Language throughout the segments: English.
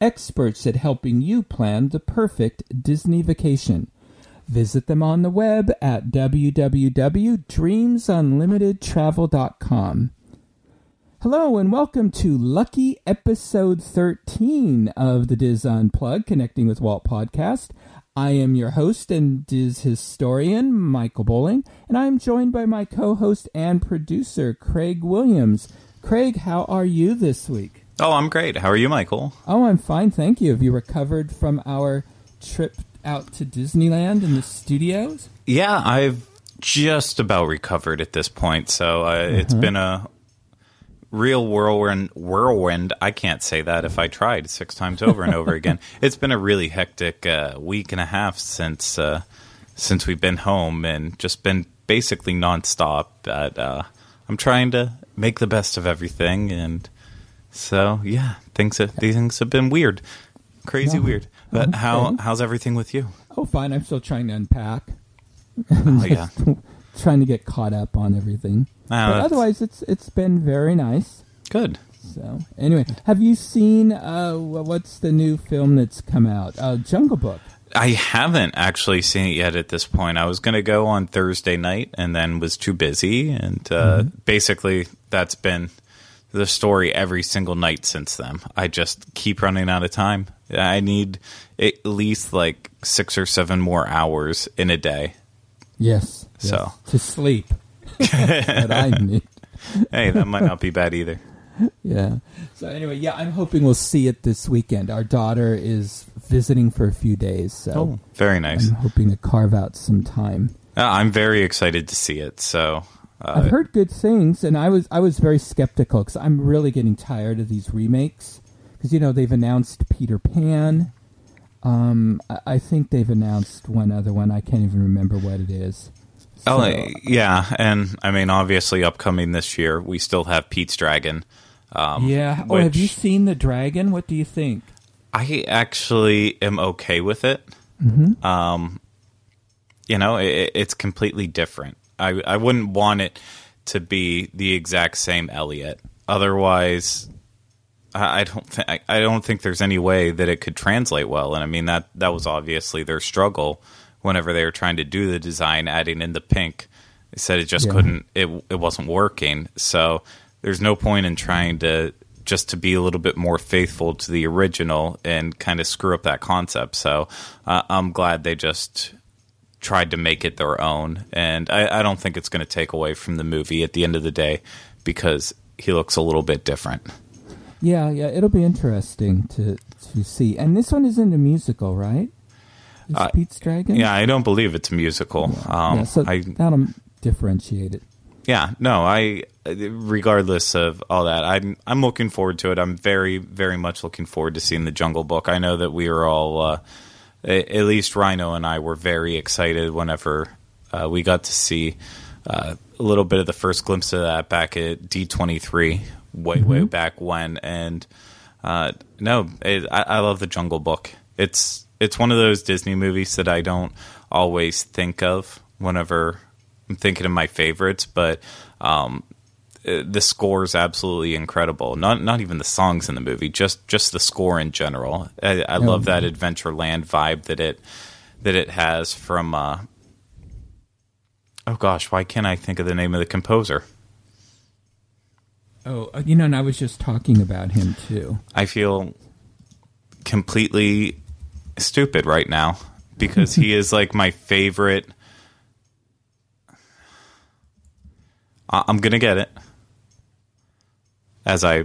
experts at helping you plan the perfect Disney vacation. Visit them on the web at www.dreamsunlimitedtravel.com. Hello and welcome to lucky episode 13 of the Diz Unplugged Connecting with Walt podcast. I am your host and Diz historian, Michael Bowling, and I'm joined by my co host and producer, Craig Williams. Craig, how are you this week? Oh, I'm great. How are you, Michael? Oh, I'm fine, thank you. Have you recovered from our trip out to Disneyland in the studios? Yeah, I've just about recovered at this point. So uh, mm-hmm. it's been a real whirlwind. Whirlwind. I can't say that if I tried six times over and over again. It's been a really hectic uh, week and a half since uh, since we've been home, and just been basically nonstop. But uh, I'm trying to make the best of everything, and so yeah, things have, these things have been weird, crazy weird. But how how's everything with you? Oh, fine. I'm still trying to unpack. Oh yeah, trying to get caught up on everything. Ah, but otherwise, it's it's been very nice. Good. So anyway, have you seen uh, what's the new film that's come out? Uh, Jungle Book. I haven't actually seen it yet at this point. I was going to go on Thursday night and then was too busy. And uh, mm-hmm. basically, that's been the story every single night since then. I just keep running out of time. I need at least like six or seven more hours in a day. Yes. So yes, to sleep. that I need. hey, that might not be bad either. Yeah. So anyway, yeah, I'm hoping we'll see it this weekend. Our daughter is visiting for a few days, so oh, very nice. I'm hoping to carve out some time. Uh, I'm very excited to see it. So I've heard good things, and I was I was very skeptical because I'm really getting tired of these remakes. Because you know they've announced Peter Pan. Um, I, I think they've announced one other one. I can't even remember what it is. Oh, so, oh yeah, and I mean obviously upcoming this year we still have Pete's Dragon. Um, yeah. Oh, have you seen the dragon? What do you think? I actually am okay with it. Mm-hmm. Um, you know, it, it's completely different. I I wouldn't want it to be the exact same Elliot. Otherwise, I, I don't think I, I don't think there's any way that it could translate well. And I mean that that was obviously their struggle whenever they were trying to do the design, adding in the pink. They said it just yeah. couldn't. It it wasn't working. So there's no point in trying to just to be a little bit more faithful to the original and kind of screw up that concept. So uh, I'm glad they just tried to make it their own, and I, I don't think it's going to take away from the movie at the end of the day because he looks a little bit different. Yeah, yeah, it'll be interesting to to see. And this one isn't a musical, right? Uh, Pete's Dragon. Yeah, I don't believe it's a musical. Yeah, um, yeah so I, that'll differentiate it. Yeah, no, I regardless of all that, I'm I'm looking forward to it. I'm very very much looking forward to seeing the Jungle Book. I know that we are all, uh, at least Rhino and I, were very excited whenever uh, we got to see uh, a little bit of the first glimpse of that back at D23 way mm-hmm. way back when. And uh, no, it, I, I love the Jungle Book. It's it's one of those Disney movies that I don't always think of whenever I'm thinking of my favorites, but um, uh, the score is absolutely incredible. Not not even the songs in the movie, just just the score in general. I, I love that Adventureland vibe that it that it has from. Uh, oh gosh, why can't I think of the name of the composer? Oh, uh, you know, and I was just talking about him too. I feel completely stupid right now because he is like my favorite I'm gonna get it. As I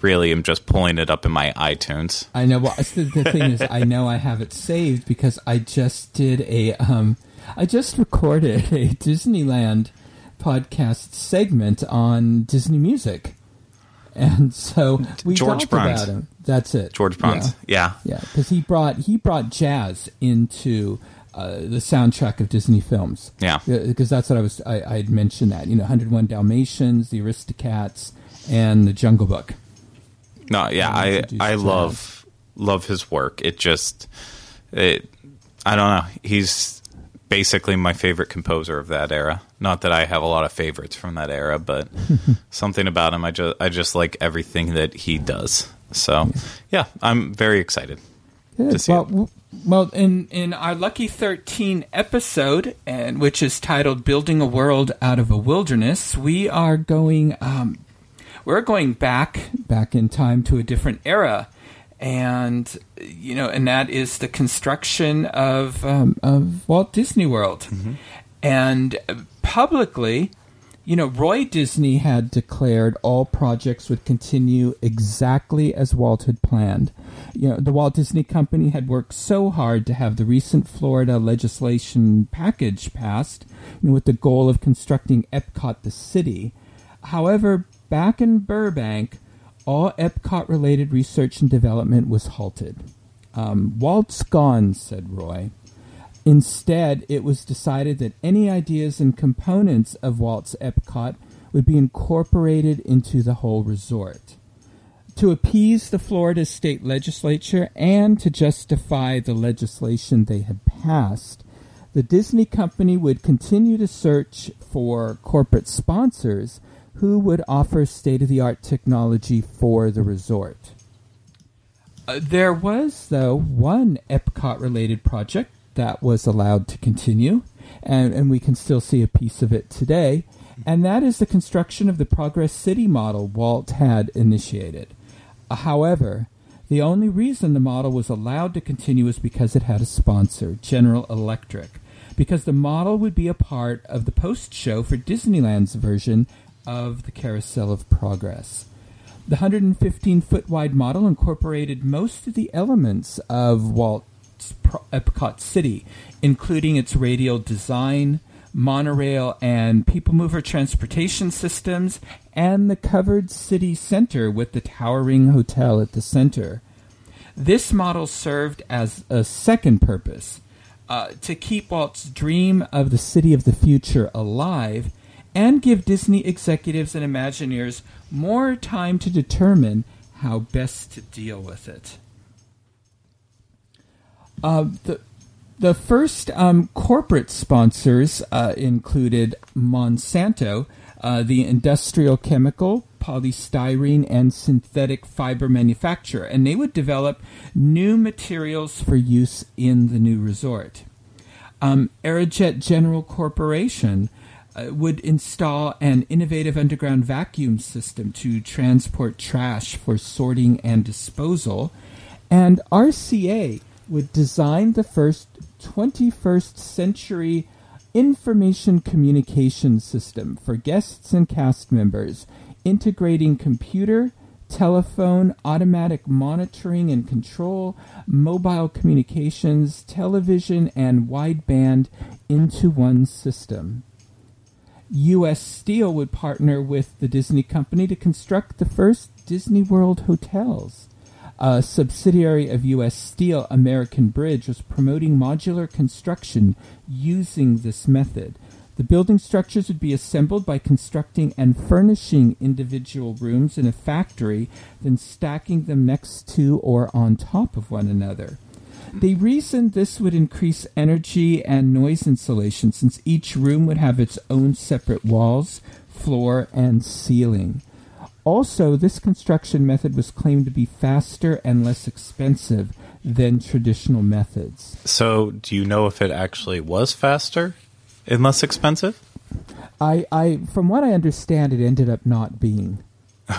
really am just pulling it up in my iTunes. I know. Well, the, the thing is, I know I have it saved because I just did a, um, I just recorded a Disneyland podcast segment on Disney music. and so we George talked Bruns. about him. That's it, George Bruns. Yeah. Yeah, because he brought he brought jazz into uh, the soundtrack of Disney films. Yeah. because that's what I was I, I had mentioned that you know 101 Dalmatians, The Aristocats, and The Jungle Book. No, yeah, I I jazz. love love his work. It just it I don't know. He's basically my favorite composer of that era. Not that I have a lot of favorites from that era, but something about him I just I just like everything that he does. So, yeah, I'm very excited. Good. to see well, it. well, in in our lucky thirteen episode, and which is titled "Building a World Out of a Wilderness," we are going. Um, we're going back back in time to a different era, and you know, and that is the construction of um, of Walt Disney World, and uh, publicly. You know, Roy Disney had declared all projects would continue exactly as Walt had planned. You know, the Walt Disney Company had worked so hard to have the recent Florida legislation package passed, you know, with the goal of constructing Epcot the city. However, back in Burbank, all Epcot related research and development was halted. Um, Walt's gone, said Roy. Instead, it was decided that any ideas and components of Walt's Epcot would be incorporated into the whole resort. To appease the Florida state legislature and to justify the legislation they had passed, the Disney company would continue to search for corporate sponsors who would offer state of the art technology for the resort. Uh, there was, though, one Epcot related project that was allowed to continue, and, and we can still see a piece of it today, and that is the construction of the Progress City model Walt had initiated. Uh, however, the only reason the model was allowed to continue was because it had a sponsor, General Electric, because the model would be a part of the post show for Disneyland's version of the Carousel of Progress. The 115 foot wide model incorporated most of the elements of Walt's Epcot City, including its radial design, monorail and people mover transportation systems, and the covered city center with the towering hotel at the center. This model served as a second purpose uh, to keep Walt's dream of the city of the future alive and give Disney executives and Imagineers more time to determine how best to deal with it. Uh, the the first um, corporate sponsors uh, included Monsanto, uh, the industrial chemical, polystyrene, and synthetic fiber manufacturer, and they would develop new materials for use in the new resort. Um, Aerojet General Corporation uh, would install an innovative underground vacuum system to transport trash for sorting and disposal, and RCA would design the first 21st century information communication system for guests and cast members, integrating computer, telephone, automatic monitoring and control, mobile communications, television, and wideband into one system. U.S. Steel would partner with the Disney Company to construct the first Disney World hotels. A subsidiary of U.S. Steel, American Bridge, was promoting modular construction using this method. The building structures would be assembled by constructing and furnishing individual rooms in a factory, then stacking them next to or on top of one another. They reasoned this would increase energy and noise insulation since each room would have its own separate walls, floor, and ceiling. Also, this construction method was claimed to be faster and less expensive than traditional methods. So, do you know if it actually was faster and less expensive? I, I, from what I understand, it ended up not being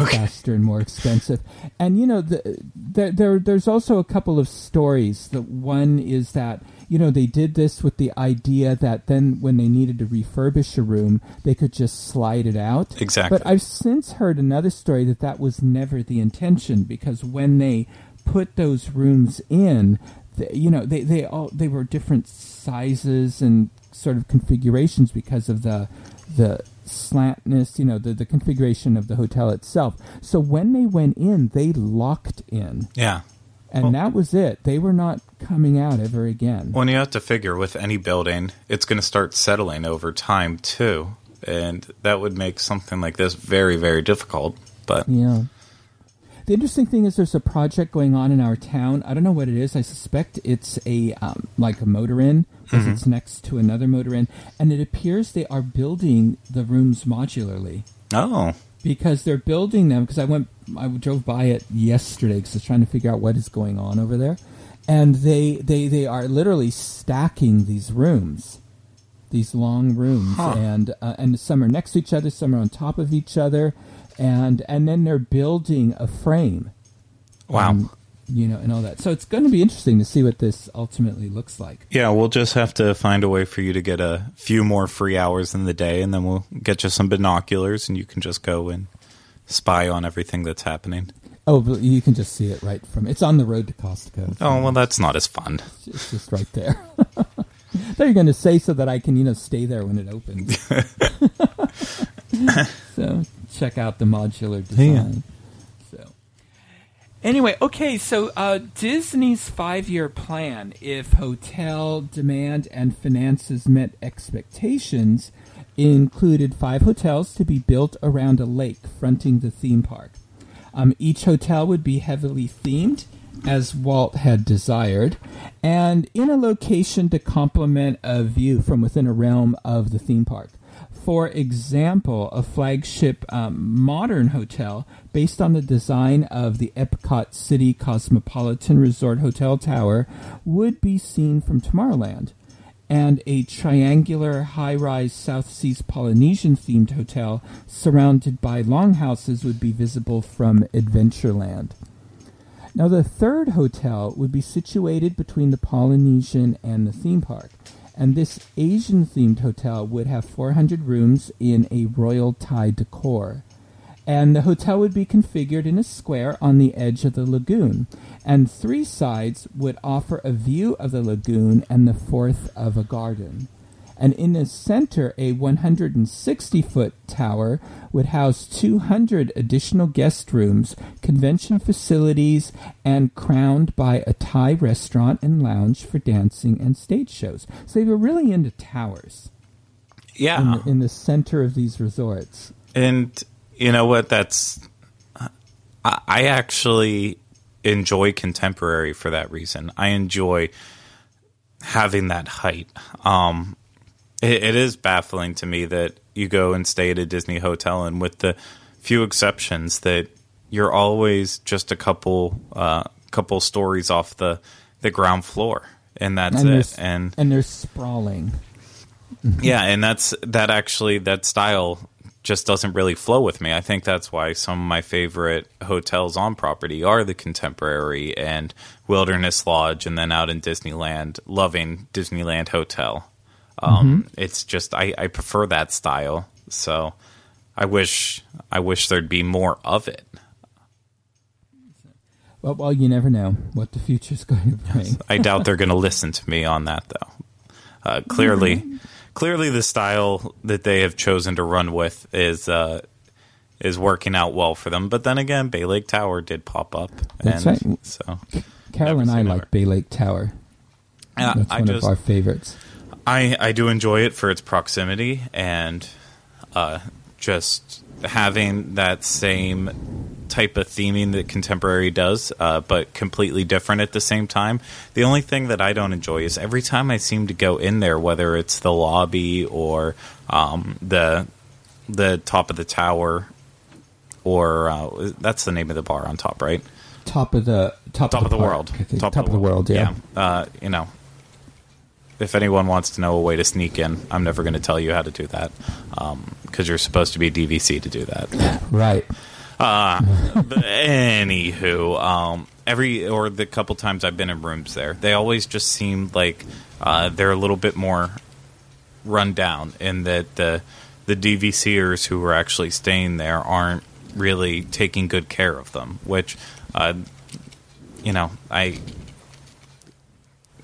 Okay. faster and more expensive. And you know, the, there, there, there's also a couple of stories. The one is that you know they did this with the idea that then when they needed to refurbish a room, they could just slide it out. Exactly. But I've since heard another story that that was never the intention because when they put those rooms in, the, you know, they they all they were different sizes and sort of configurations because of the the slantness, you know, the, the configuration of the hotel itself. So when they went in, they locked in. Yeah. And Well- that was it. They were not coming out ever again. When you have to figure with any building, it's going to start settling over time too, and that would make something like this very, very difficult. But Yeah. The interesting thing is there's a project going on in our town. I don't know what it is. I suspect it's a um, like a motor inn because it's next to another motor inn, and it appears they are building the rooms modularly oh, because they're building them. Because I went, I drove by it yesterday because I was trying to figure out what is going on over there, and they they they are literally stacking these rooms, these long rooms, Huh. and uh, and some are next to each other, some are on top of each other, and and then they're building a frame. wow. um, you know, and all that. So it's going to be interesting to see what this ultimately looks like. yeah, we'll just have to find a way for you to get a few more free hours in the day, and then we'll get you some binoculars, and you can just go and spy on everything that's happening. Oh, but you can just see it right from. It's on the road to Costco. Oh, well, that's not as fun. It's just right there. Thought you were going to say so that I can, you know, stay there when it opens. so check out the modular design. So anyway, okay. So uh, Disney's five-year plan, if hotel demand and finances met expectations, included five hotels to be built around a lake fronting the theme park. Um, each hotel would be heavily themed, as Walt had desired, and in a location to complement a view from within a realm of the theme park. For example, a flagship um, modern hotel based on the design of the Epcot City Cosmopolitan Resort Hotel Tower would be seen from Tomorrowland and a triangular high rise South Seas Polynesian themed hotel surrounded by longhouses would be visible from Adventureland. Now, the third hotel would be situated between the Polynesian and the theme park, and this Asian themed hotel would have 400 rooms in a royal Thai decor. And the hotel would be configured in a square on the edge of the lagoon, and three sides would offer a view of the lagoon and the fourth of a garden. And in the center, a 160 foot tower would house 200 additional guest rooms, convention facilities, and crowned by a Thai restaurant and lounge for dancing and stage shows. So they were really into towers in, Yeah. the, in the center of these resorts. And you know what? That's I, I actually enjoy contemporary for that reason. I enjoy having that height. Um, it, it is baffling to me that you go and stay at a Disney hotel, and with the few exceptions, that you're always just a couple uh, couple stories off the the ground floor, and that's and, it. And and they're sprawling. yeah, and that's that actually that style just doesn't really flow with me. I think that's why some of my favorite hotels on property are the Contemporary and Wilderness Lodge, and then out in Disneyland, loving Disneyland Hotel. Um, It's just I, I prefer that style, so I wish I wish there'd be more of it. Well, well, you never know what the future's going to bring. I doubt they're going to listen to me on that, though. Uh, clearly, clearly, the style that they have chosen to run with is uh, is working out well for them. But then again, Bay Lake Tower did pop up, That's and right. so Carol and I like. Bay Lake Tower. uh, That's I one just of our favorites. I I do enjoy it for its proximity and uh, just having that same type of theming that contemporary does, uh, but completely different at the same time. The only thing that I don't enjoy is every time I seem to go in there, whether it's the lobby or um, the the top of the tower, or uh, that's the name of the bar on top, right? Top of the top, top of the park, world. Think. Top, of the world. Yeah. Uh, you know, if anyone wants to know a way to sneak in, I'm never going to tell you how to do that because you're supposed to be DVC to do that. Right. Uh, but anywho, um, every or the couple times I've been in rooms there, they always just seem like uh, they're a little bit more run down, in that the the DVCers who are actually staying there aren't really taking good care of them. Which, uh, you know, I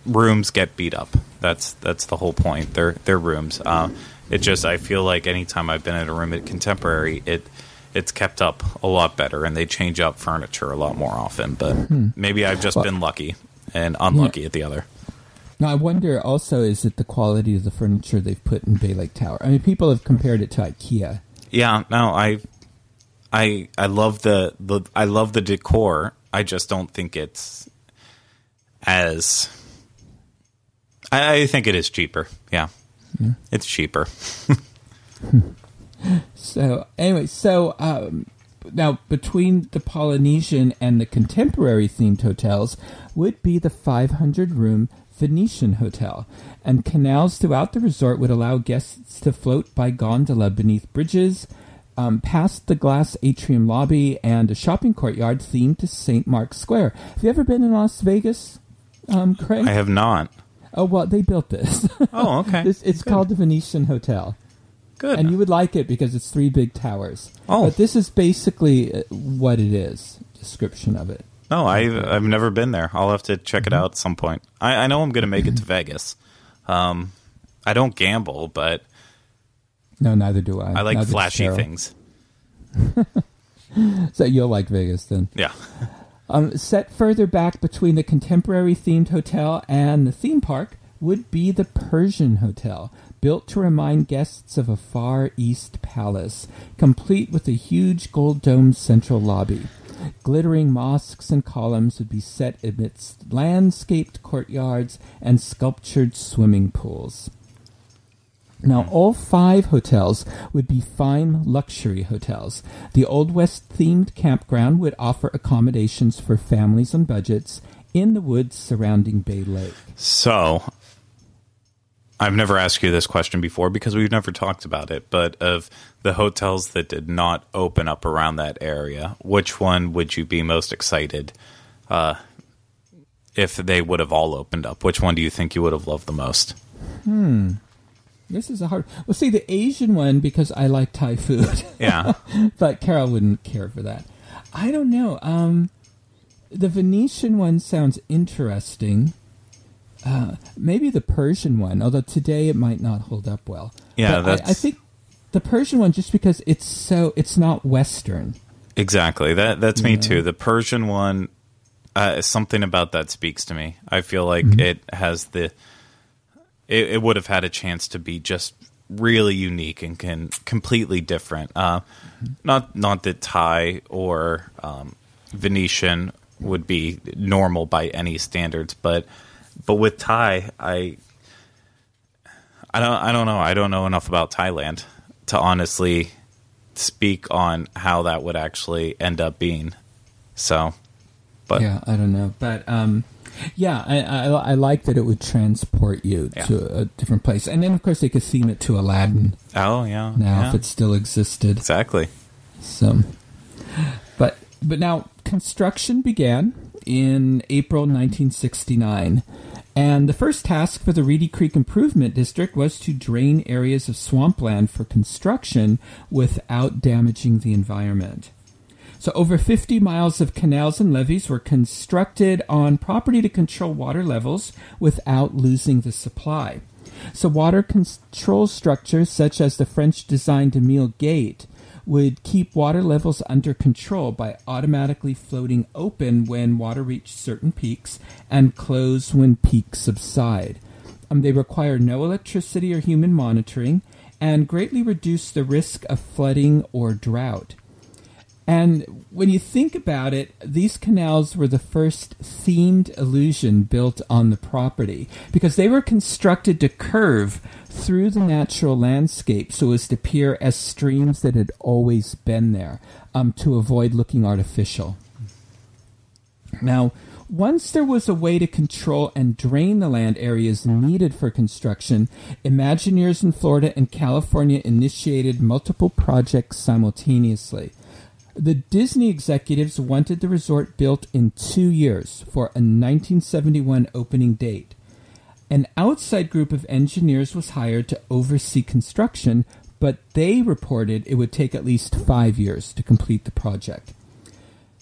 rooms get beat up. That's that's the whole point. They're they're rooms. Uh, It just I feel like anytime I've been in a room at Contemporary, it it's kept up a lot better, and they change up furniture a lot more often. But maybe I've just been lucky and unlucky at the other. Now I wonder also is it the quality of the furniture they've put in Bay Lake Tower? I mean, people have compared it to IKEA. Yeah, no, I, I, I love the, the I love the decor. I just don't think it's as. I, I think it is cheaper. Yeah, it's cheaper. So anyway, so um, now between the Polynesian and the contemporary themed hotels would be the 500 room Venetian hotel, and canals throughout the resort would allow guests to float by gondola beneath bridges. Um, past the glass atrium lobby and a shopping courtyard themed to St. Mark's Square. Have you ever been in Las Vegas, um, Craig? I have not. Oh, well, they built this. Oh, okay. This- it's Good. called the Venetian Hotel Good. and you would like it because it's three big towers. Oh. but this is basically uh, what it is. Description of it. no, I've I've never been there. I'll have to check it out at some point. I, I know I'm going to make it to Vegas. Um, I don't gamble, but No, neither do I. I like Neither flashy things. So you'll like Vegas then. Yeah. Um, set further back between the contemporary themed hotel and the theme park would be the Persian Hotel, built to remind guests of a Far East palace, complete with a huge gold domed central lobby. Glittering mosques and columns would be set amidst landscaped courtyards and sculptured swimming pools. Now, all five hotels would be fine luxury hotels. The Old West themed campground would offer accommodations for families on budgets in the woods surrounding Bay Lake. So, I've never asked you this question before because we've never talked about it, but of the hotels that did not open up around that area, which one would you be most excited uh, if they would have all opened up? Which one do you think you would have loved the most? This is a hard. Well, see the Asian one because I like Thai food, Yeah. but Carol wouldn't care for that. I don't know. Um, the Venetian one sounds interesting. Uh, maybe the Persian one, although today it might not hold up well. Yeah, I, I think the Persian one just because it's so it's not Western. Exactly. That that's me too. The Persian one, uh, something about that speaks to me. I feel like it has the. It, it would have had a chance to be just really unique and can completely different. Uh, Not not that Thai or um, Venetian would be normal by any standards, but but with Thai, I I don't I don't know. I don't know enough about Thailand to honestly speak on how that would actually end up being. So, but yeah, I don't know, but um, yeah, I, I I like that it would transport you Yeah. to a different place, and then of course they could theme it to Aladdin oh yeah, now yeah, if it still existed. exactly. So, but but now construction began in April 1969, and the first task for the Reedy Creek Improvement District was to drain areas of swampland for construction without damaging the environment. So, over 50 miles of canals and levees were constructed on property to control water levels without losing the supply. So, water control structures such as the French designed AMIL Gate would keep water levels under control by automatically floating open when water reached certain peaks and close when peaks subside. Um, they require no electricity or human monitoring and greatly reduce the risk of flooding or drought. And when you think about it, these canals were the first themed illusion built on the property because they were constructed to curve through the natural landscape so as to appear as streams that had always been there um, to avoid looking artificial. Now, once there was a way to control and drain the land areas needed for construction, Imagineers in Florida and California initiated multiple projects simultaneously. The Disney executives wanted the resort built in two years for a 1971 opening date. An outside group of engineers was hired to oversee construction, but they reported it would take at least five years to complete the project.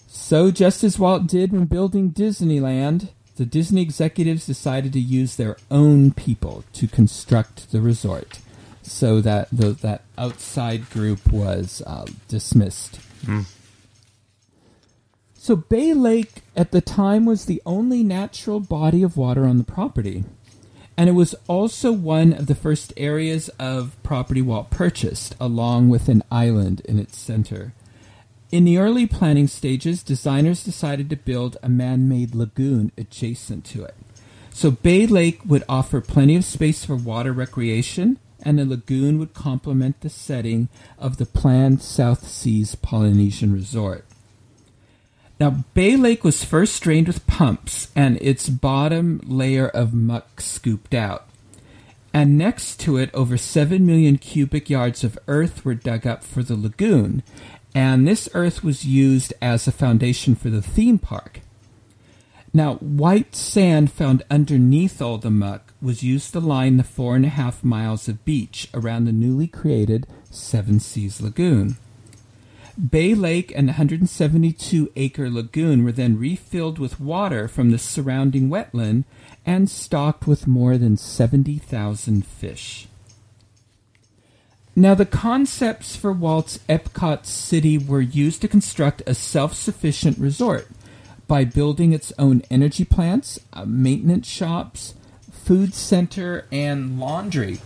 So, just as Walt did when building Disneyland, the Disney executives decided to use their own people to construct the resort. so that the, that outside group was uh, dismissed. Mm. So Bay Lake at the time was the only natural body of water on the property. And it was also one of the first areas of property Walt purchased, along with an island in its center. In the early planning stages, designers decided to build a man made lagoon adjacent to it. So Bay Lake would offer plenty of space for water recreation, and the lagoon would complement the setting of the planned South Seas Polynesian resort. Now, Bay Lake was first drained with pumps and its bottom layer of muck scooped out. And next to it, over 7 million cubic yards of earth were dug up for the lagoon. And this earth was used as a foundation for the theme park. Now, white sand found underneath all the muck was used to line the four and a half miles of beach around the newly created Seven Seas Lagoon. Bay Lake and the 172 acre lagoon were then refilled with water from the surrounding wetland and stocked with more than 70,000 fish. Now, the concepts for Walt's Epcot City were used to construct a self sufficient resort by building its own energy plants, uh, maintenance shops, food center, and laundry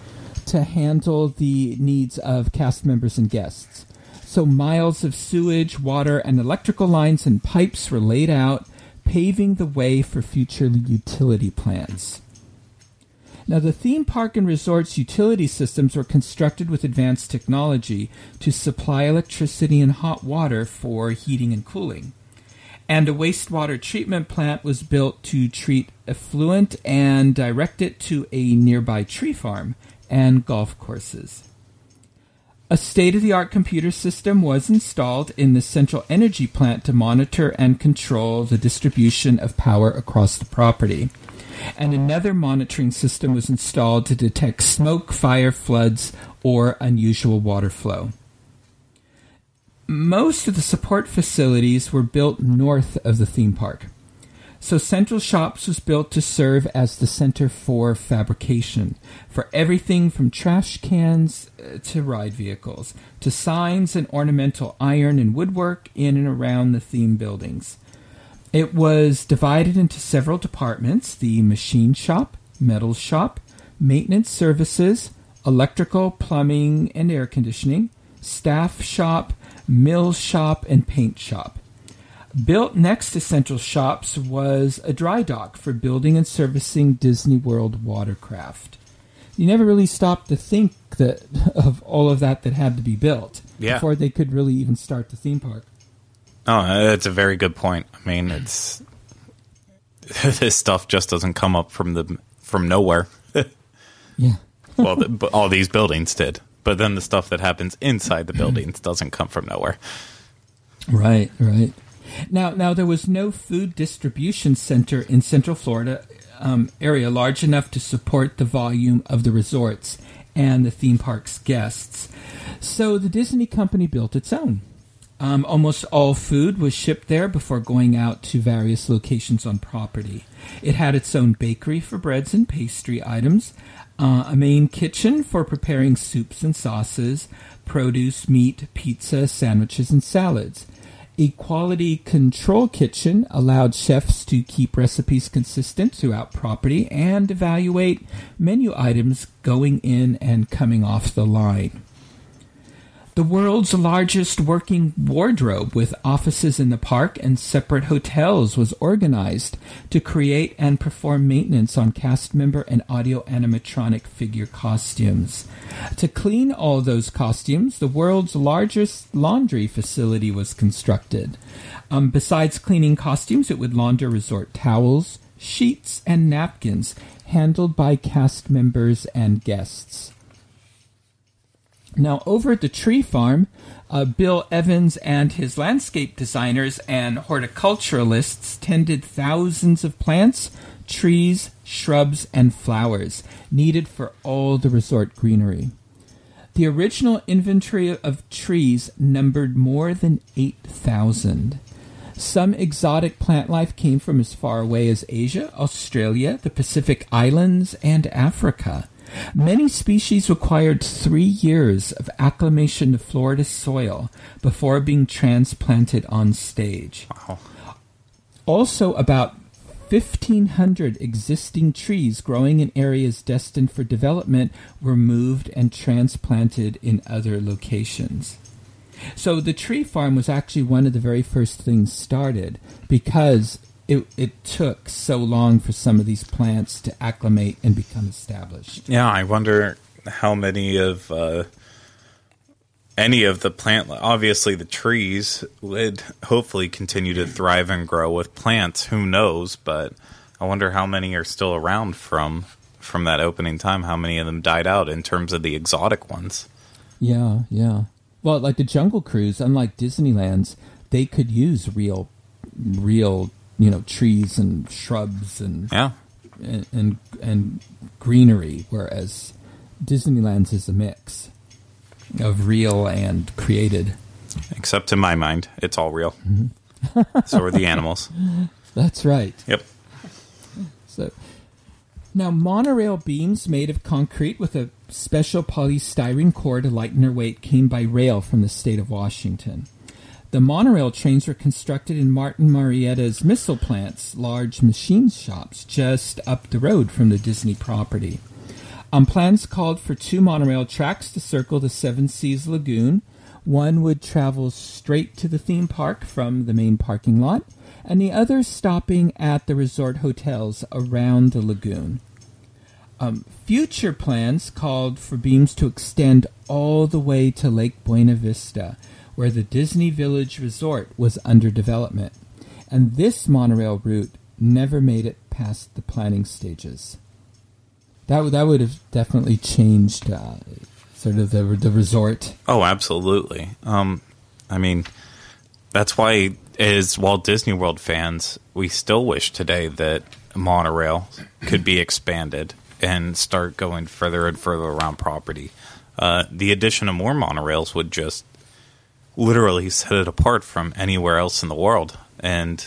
to handle the needs of cast members and guests. So miles of sewage, water, and electrical lines and pipes were laid out, paving the way for future utility plans. Now, the theme park and resort's utility systems were constructed with advanced technology to supply electricity and hot water for heating and cooling. And a wastewater treatment plant was built to treat effluent and direct it to a nearby tree farm and golf courses. A state of the art computer system was installed in the central energy plant to monitor and control the distribution of power across the property. And another monitoring system was installed to detect smoke, fire, floods, or unusual water flow. Most of the support facilities were built north of the theme park. So Central Shops was built to serve as the center for fabrication for everything from trash cans uh, to ride vehicles to signs and ornamental iron and woodwork in and around the theme buildings. It was divided into several departments the machine shop, metal shop, maintenance services, electrical, plumbing, and air conditioning, staff shop, mill shop, and paint shop. Built next to Central Shops was a dry dock for building and servicing Disney World watercraft. You never really stopped to think that of all of that that had to be built Yeah. before they could really even start the theme park. Oh, uh, that's a very good point. I mean, it's this stuff just doesn't come up from the from nowhere. Yeah. well, the, but all these buildings did, but then the stuff that happens inside the buildings doesn't come from nowhere. Right, right. Now, now there was no food distribution center in Central Florida um, area large enough to support the volume of the resorts and the theme park's guests. So the Disney company built its own. Um, almost all food was shipped there before going out to various locations on property. It had its own bakery for breads and pastry items, uh, a main kitchen for preparing soups and sauces, produce, meat, pizza, sandwiches, and salads. A quality control kitchen allowed chefs to keep recipes consistent throughout property and evaluate menu items going in and coming off the line. The world's largest working wardrobe with offices in the park and separate hotels was organized to create and perform maintenance on cast member and audio animatronic figure costumes. To clean all those costumes, the world's largest laundry facility was constructed. Um, besides cleaning costumes, it would launder resort towels, sheets, and napkins handled by cast members and guests. Now, over at the tree farm, uh, Bill Evans and his landscape designers and horticulturalists tended thousands of plants, trees, shrubs, and flowers needed for all the resort greenery. The original inventory of trees numbered more than 8,000. Some exotic plant life came from as far away as Asia, Australia, the Pacific Islands, and Africa. Many species required three years of acclimation to Florida soil before being transplanted on stage. Wow. Also, about 1,500 existing trees growing in areas destined for development were moved and transplanted in other locations. So the tree farm was actually one of the very first things started because it, it took so long for some of these plants to acclimate and become established. Yeah, I wonder how many of uh, any of the plant. Obviously, the trees would hopefully continue to thrive and grow with plants. Who knows? But I wonder how many are still around from from that opening time. How many of them died out in terms of the exotic ones? Yeah, yeah. Well, like the Jungle Cruise, unlike Disneyland's, they could use real, real, you know, trees and shrubs and Yeah, and and, and greenery, whereas Disneyland's is a mix of real and created. except in my mind, it's all real. Mm-hmm. so are the animals. That's right. Yep. So now monorail beams made of concrete with a special polystyrene core to lighten their weight came by rail from the state of Washington. The monorail trains were constructed in Martin Marietta's missile plant's large machine shops just up the road from the Disney property. Um, plans called for two monorail tracks to circle the Seven Seas Lagoon. One would travel straight to the theme park from the main parking lot, and the other stopping at the resort hotels around the lagoon. Um, future plans called for beams to extend all the way to Lake Buena Vista, where the Disney Village Resort was under development. And this monorail route never made it past the planning stages. That, that would have definitely changed uh, sort of the, the resort. Oh, absolutely. Um, I mean, that's why, as Walt Disney World fans, we still wish today that monorail could be expanded and start going further and further around property. Uh, the addition of more monorails would just literally set it apart from anywhere else in the world. And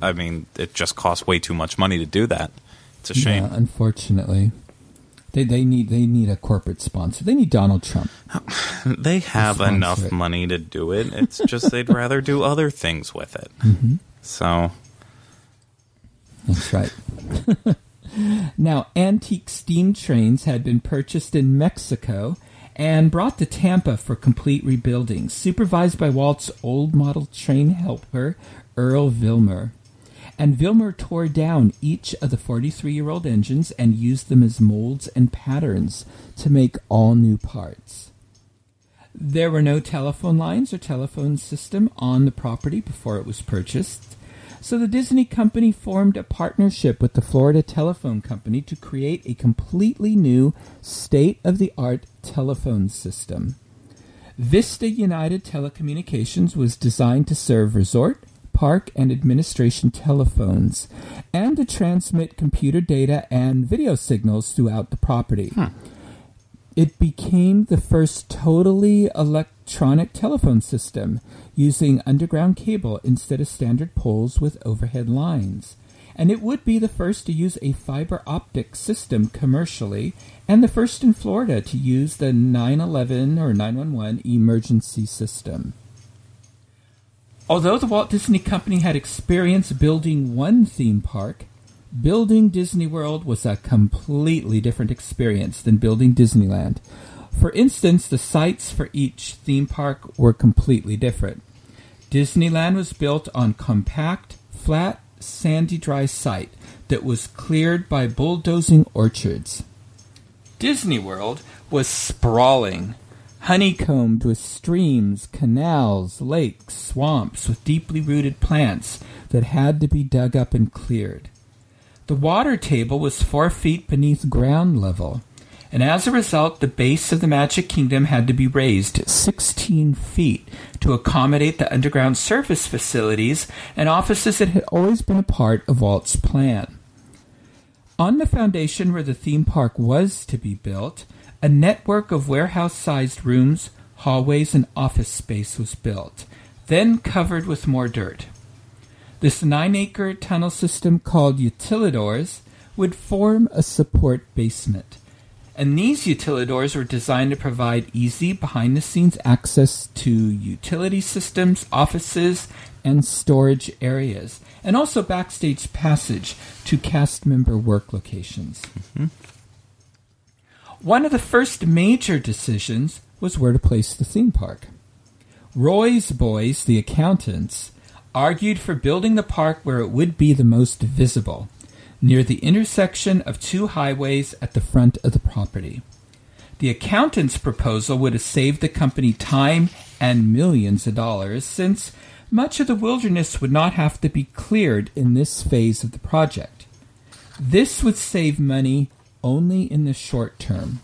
I mean, it just costs way too much money to do that. It's a shame. Yeah, unfortunately. They, they need they need a corporate sponsor. They need Donald Trump. They have enough it. money to do it. It's just they'd rather do other things with it. Mm-hmm. So, That's right. now, antique steam trains had been purchased in Mexico and brought to Tampa for complete rebuilding, supervised by Walt's old model train helper, Earl Vilmer. And Vilmer tore down each of the 43 year old engines and used them as molds and patterns to make all new parts. There were no telephone lines or telephone system on the property before it was purchased. So the Disney company formed a partnership with the Florida Telephone Company to create a completely new state of the art telephone system. Vista United Telecommunications was designed to serve resort, park, and administration telephones and to transmit computer data and video signals throughout the property. It became the first totally electronic telephone system using underground cable instead of standard poles with overhead lines. And it would be the first to use a fiber optic system commercially and the first in Florida to use the 911 or 911 emergency system. Although the Walt Disney Company had experience building one theme park, building Disney World was a completely different experience than building Disneyland. For instance, the sites for each theme park were completely different. Disneyland was built on compact, flat, sandy dry site that was cleared by bulldozing orchards. Disney World was sprawling, honeycombed with streams, canals, lakes, swamps with deeply rooted plants that had to be dug up and cleared. The water table was four feet beneath ground level, and as a result, the base of the Magic Kingdom had to be raised 16 feet to accommodate the underground service facilities and offices that had always been a part of Walt's plan. On the foundation where the theme park was to be built, a network of warehouse sized rooms, hallways, and office space was built, then covered with more dirt. This nine acre tunnel system called utilidors would form a support basement. And these utilidors were designed to provide easy behind the scenes access to utility systems, offices, and storage areas, and also backstage passage to cast member work locations. Mm-hmm. One of the first major decisions was where to place the theme park. Roy's boys, the accountants, argued for building the park where it would be the most visible near the intersection of two highways at the front of the property. The accountant's proposal would have saved the company time and millions of dollars since much of the wilderness would not have to be cleared in this phase of the project. This would save money only in the short term.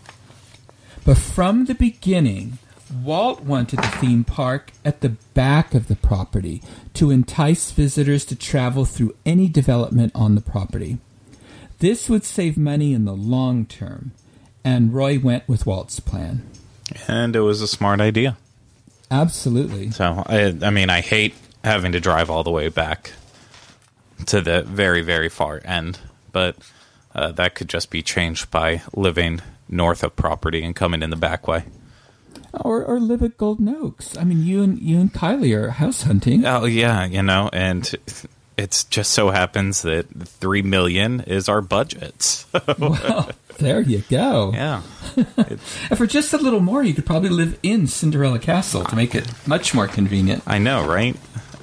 But from the beginning, Walt wanted the theme park at the back of the property to entice visitors to travel through any development on the property. This would save money in the long term, and Roy went with Walt's plan. And it was a smart idea. Absolutely. So, I, I mean, I hate having to drive all the way back to the very, very far end, but uh, that could just be changed by living north of property and coming in the back way. Or, or live at Golden Oaks. I mean, you and you and Kylie are house hunting. Oh yeah, you know, and it just so happens that three million is our budget. So. Well, there you go. Yeah. and for just a little more, you could probably live in Cinderella Castle to make it much more convenient. I know, right?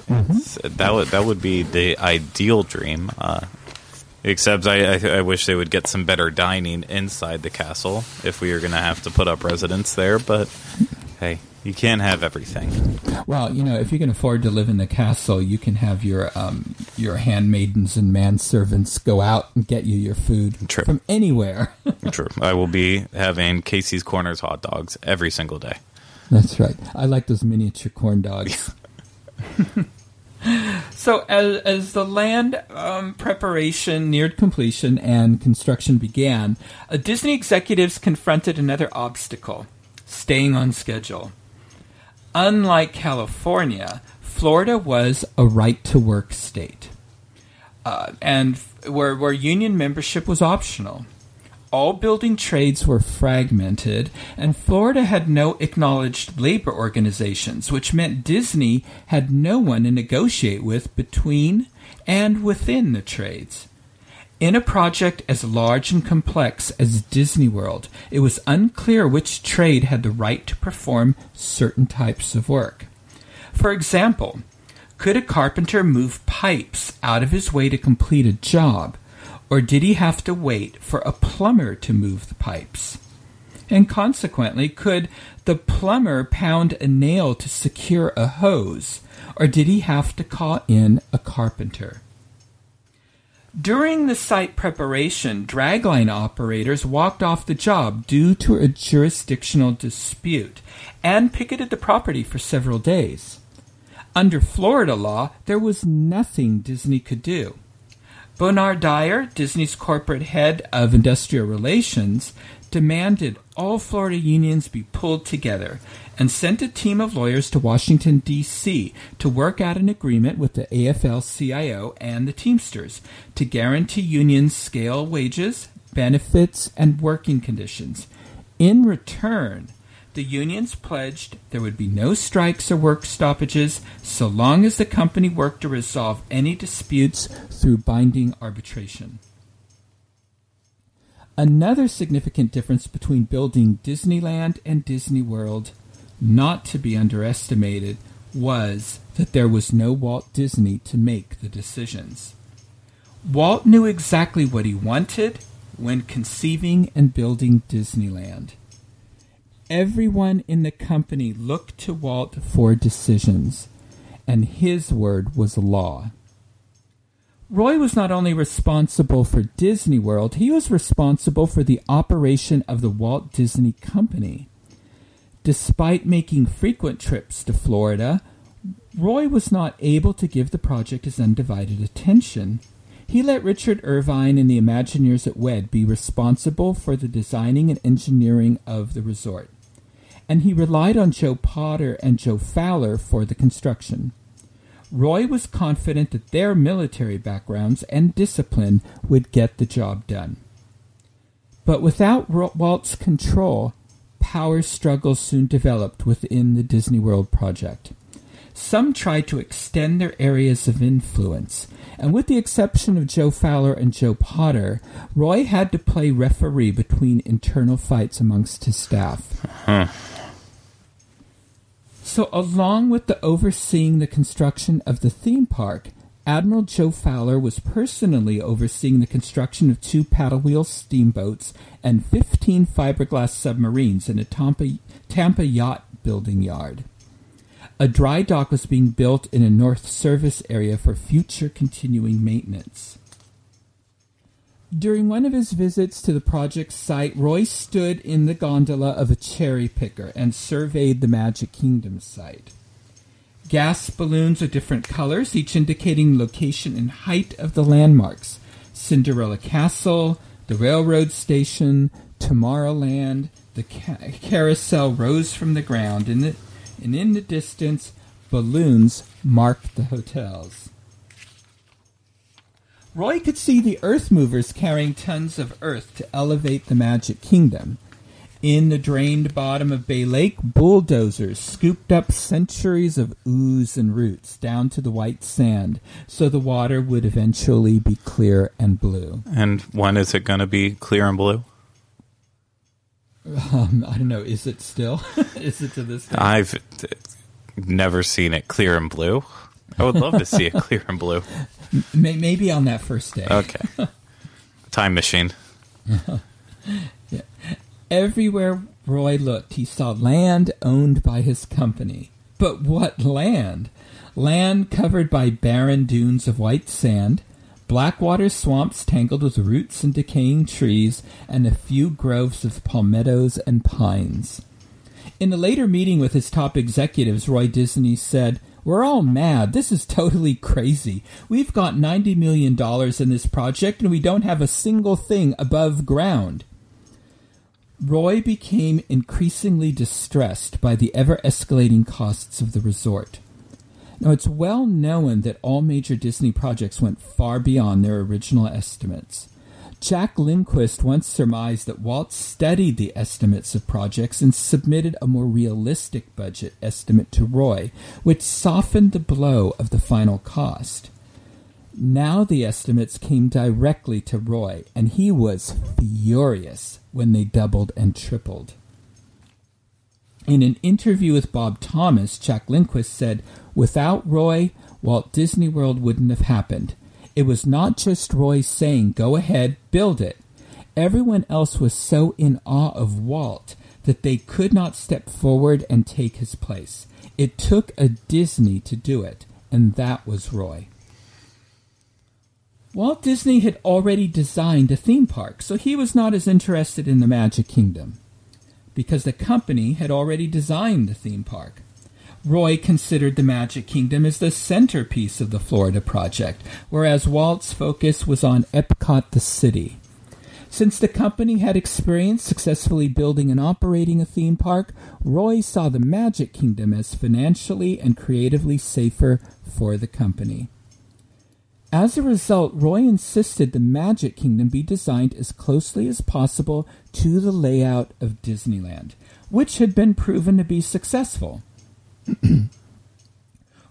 Mm-hmm. That would that would be the ideal dream. Uh, except I, I, I wish they would get some better dining inside the castle if we are going to have to put up residence there. But hey, you can't have everything. Well, you know, if you can afford to live in the castle, you can have your um, your handmaidens and manservants go out and get you your food True. from anywhere. True. I will be having Casey's Corners hot dogs every single day. That's right. I like those miniature corn dogs. so, as, as the land um, preparation neared completion and construction began, uh, Disney executives confronted another obstacle staying on schedule. Unlike California, Florida was a right to work state, uh, and where, where union membership was optional. All building trades were fragmented, and Florida had no acknowledged labor organizations, which meant Disney had no one to negotiate with between and within the trades. In a project as large and complex as Disney World, it was unclear which trade had the right to perform certain types of work. For example, could a carpenter move pipes out of his way to complete a job, or did he have to wait for a plumber to move the pipes? And consequently, could the plumber pound a nail to secure a hose, or did he have to call in a carpenter? During the site preparation, dragline operators walked off the job due to a jurisdictional dispute and picketed the property for several days. Under Florida law, there was nothing Disney could do. Bonar Dyer, Disney's corporate head of industrial relations, demanded all Florida unions be pulled together and sent a team of lawyers to Washington, D.C. to work out an agreement with the AFL CIO and the Teamsters to guarantee unions scale wages, benefits, and working conditions. In return, the unions pledged there would be no strikes or work stoppages so long as the company worked to resolve any disputes through binding arbitration. Another significant difference between building Disneyland and Disney World not to be underestimated was that there was no Walt Disney to make the decisions. Walt knew exactly what he wanted when conceiving and building Disneyland. Everyone in the company looked to Walt for decisions, and his word was law. Roy was not only responsible for Disney World, he was responsible for the operation of the Walt Disney Company. Despite making frequent trips to Florida, Roy was not able to give the project his undivided attention. He let Richard Irvine and the Imagineers at WED be responsible for the designing and engineering of the resort, and he relied on Joe Potter and Joe Fowler for the construction. Roy was confident that their military backgrounds and discipline would get the job done. But without Walt's control, power struggles soon developed within the Disney World project. Some tried to extend their areas of influence, and with the exception of Joe Fowler and Joe Potter, Roy had to play referee between internal fights amongst his staff. Huh. So, along with the overseeing the construction of the theme park, Admiral Joe Fowler was personally overseeing the construction of two paddle wheel steamboats and 15 fiberglass submarines in a Tampa, Tampa yacht building yard. A dry dock was being built in a north service area for future continuing maintenance. During one of his visits to the project site, Roy stood in the gondola of a cherry picker and surveyed the Magic Kingdom site. Gas balloons of different colors, each indicating location and height of the landmarks Cinderella Castle, the railroad station, Tomorrowland, the ca- carousel rose from the ground, and, the, and in the distance, balloons marked the hotels. Roy could see the earth movers carrying tons of earth to elevate the Magic Kingdom. In the drained bottom of Bay Lake, bulldozers scooped up centuries of ooze and roots down to the white sand so the water would eventually be clear and blue. And when is it going to be clear and blue? Um, I don't know. Is it still? is it to this day? I've never seen it clear and blue. I would love to see it clear and blue. Maybe on that first day. Okay. Time machine. yeah. Everywhere Roy looked, he saw land owned by his company. But what land? Land covered by barren dunes of white sand, blackwater swamps tangled with roots and decaying trees, and a few groves of palmettos and pines. In a later meeting with his top executives, Roy Disney said, We're all mad. This is totally crazy. We've got $90 million in this project and we don't have a single thing above ground. Roy became increasingly distressed by the ever escalating costs of the resort. Now, it's well known that all major Disney projects went far beyond their original estimates. Jack Lindquist once surmised that Walt studied the estimates of projects and submitted a more realistic budget estimate to Roy, which softened the blow of the final cost. Now the estimates came directly to Roy, and he was furious when they doubled and tripled. In an interview with Bob Thomas, Jack Lindquist said, Without Roy, Walt Disney World wouldn't have happened. It was not just Roy saying, Go ahead, build it. Everyone else was so in awe of Walt that they could not step forward and take his place. It took a Disney to do it, and that was Roy. Walt Disney had already designed a theme park, so he was not as interested in the Magic Kingdom because the company had already designed the theme park. Roy considered the Magic Kingdom as the centerpiece of the Florida project, whereas Walt's focus was on Epcot the city. Since the company had experience successfully building and operating a theme park, Roy saw the Magic Kingdom as financially and creatively safer for the company. As a result, Roy insisted the Magic Kingdom be designed as closely as possible to the layout of Disneyland, which had been proven to be successful.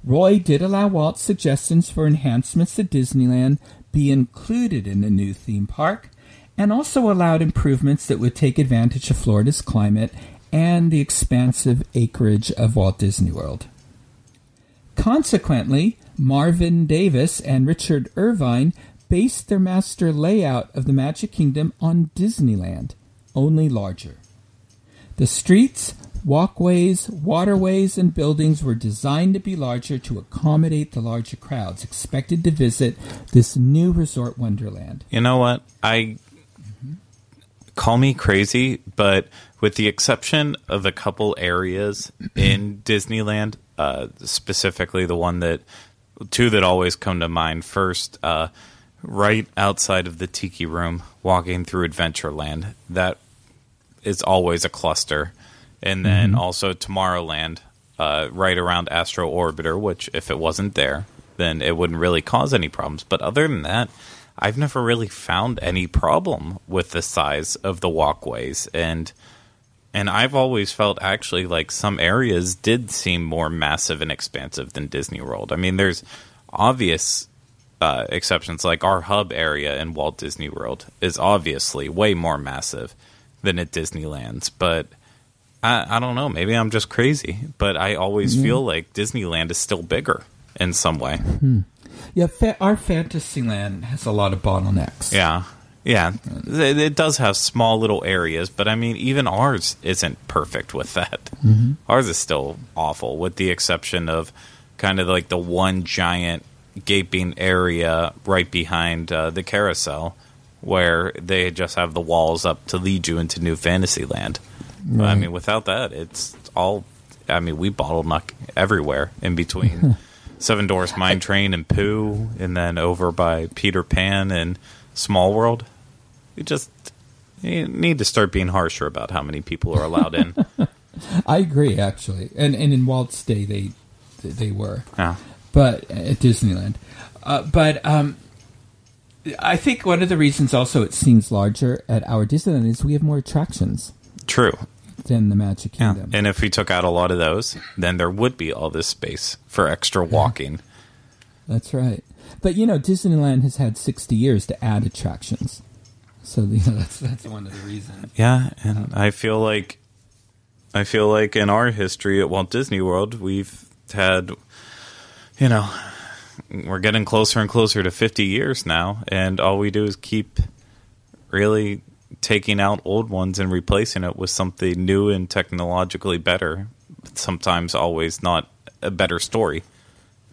Roy did allow Walt's suggestions for enhancements to Disneyland be included in the new theme park, and also allowed improvements that would take advantage of Florida's climate and the expansive acreage of Walt Disney World. Consequently, Marvin Davis and Richard Irvine based their master layout of the Magic Kingdom on Disneyland, only larger. The streets, walkways, waterways, and buildings were designed to be larger to accommodate the larger crowds expected to visit this new resort wonderland. You know what? I call me crazy, but with the exception of a couple areas in Disneyland, uh, specifically the one that two that always come to mind. First, uh, right outside of the Tiki Room, walking through Adventureland, that is always a cluster, and then mm-hmm. also Tomorrowland, uh, right around Astro Orbiter, which if it wasn't there, then it wouldn't really cause any problems. But other than that, I've never really found any problem with the size of the walkways and and I've always felt actually like some areas did seem more massive and expansive than Disney World. I mean, there's obvious uh, exceptions, like our hub area in Walt Disney World is obviously way more massive than at Disneyland's, but I, I don't know. Maybe I'm just crazy, but I always Mm-hmm. feel like Disneyland is still bigger in some way. Yeah, fa- our Fantasyland has a lot of bottlenecks. Yeah. Yeah, it, it does have small little areas, but I mean, even ours isn't perfect with that. Ours is still awful, with the exception of kind of like the one giant gaping area right behind uh, the carousel, where they just have the walls up to lead you into New Fantasyland. But, I mean, without that, it's all. I mean, we bottleneck everywhere in between Seven Dwarfs Mine Train and Pooh, and then over by Peter Pan and Small World. You just you need to start being harsher about how many people are allowed in. I agree, actually, and and in Walt's day they they were, yeah. But at Disneyland, uh, but um, I think one of the reasons also it seems larger at our Disneyland is we have more attractions True. than the Magic Yeah. Kingdom. And if we took out a lot of those, then there would be all this space for extra walking. That's right. But you know, Disneyland has had sixty years to add attractions, so you know, that's that's one of the reasons. Yeah, and I feel like I feel like in our history at Walt Disney World, we've had you know, we're getting closer and closer to 50 years now, and all we do is keep really taking out old ones and replacing it with something new and technologically better. But sometimes always not a better story.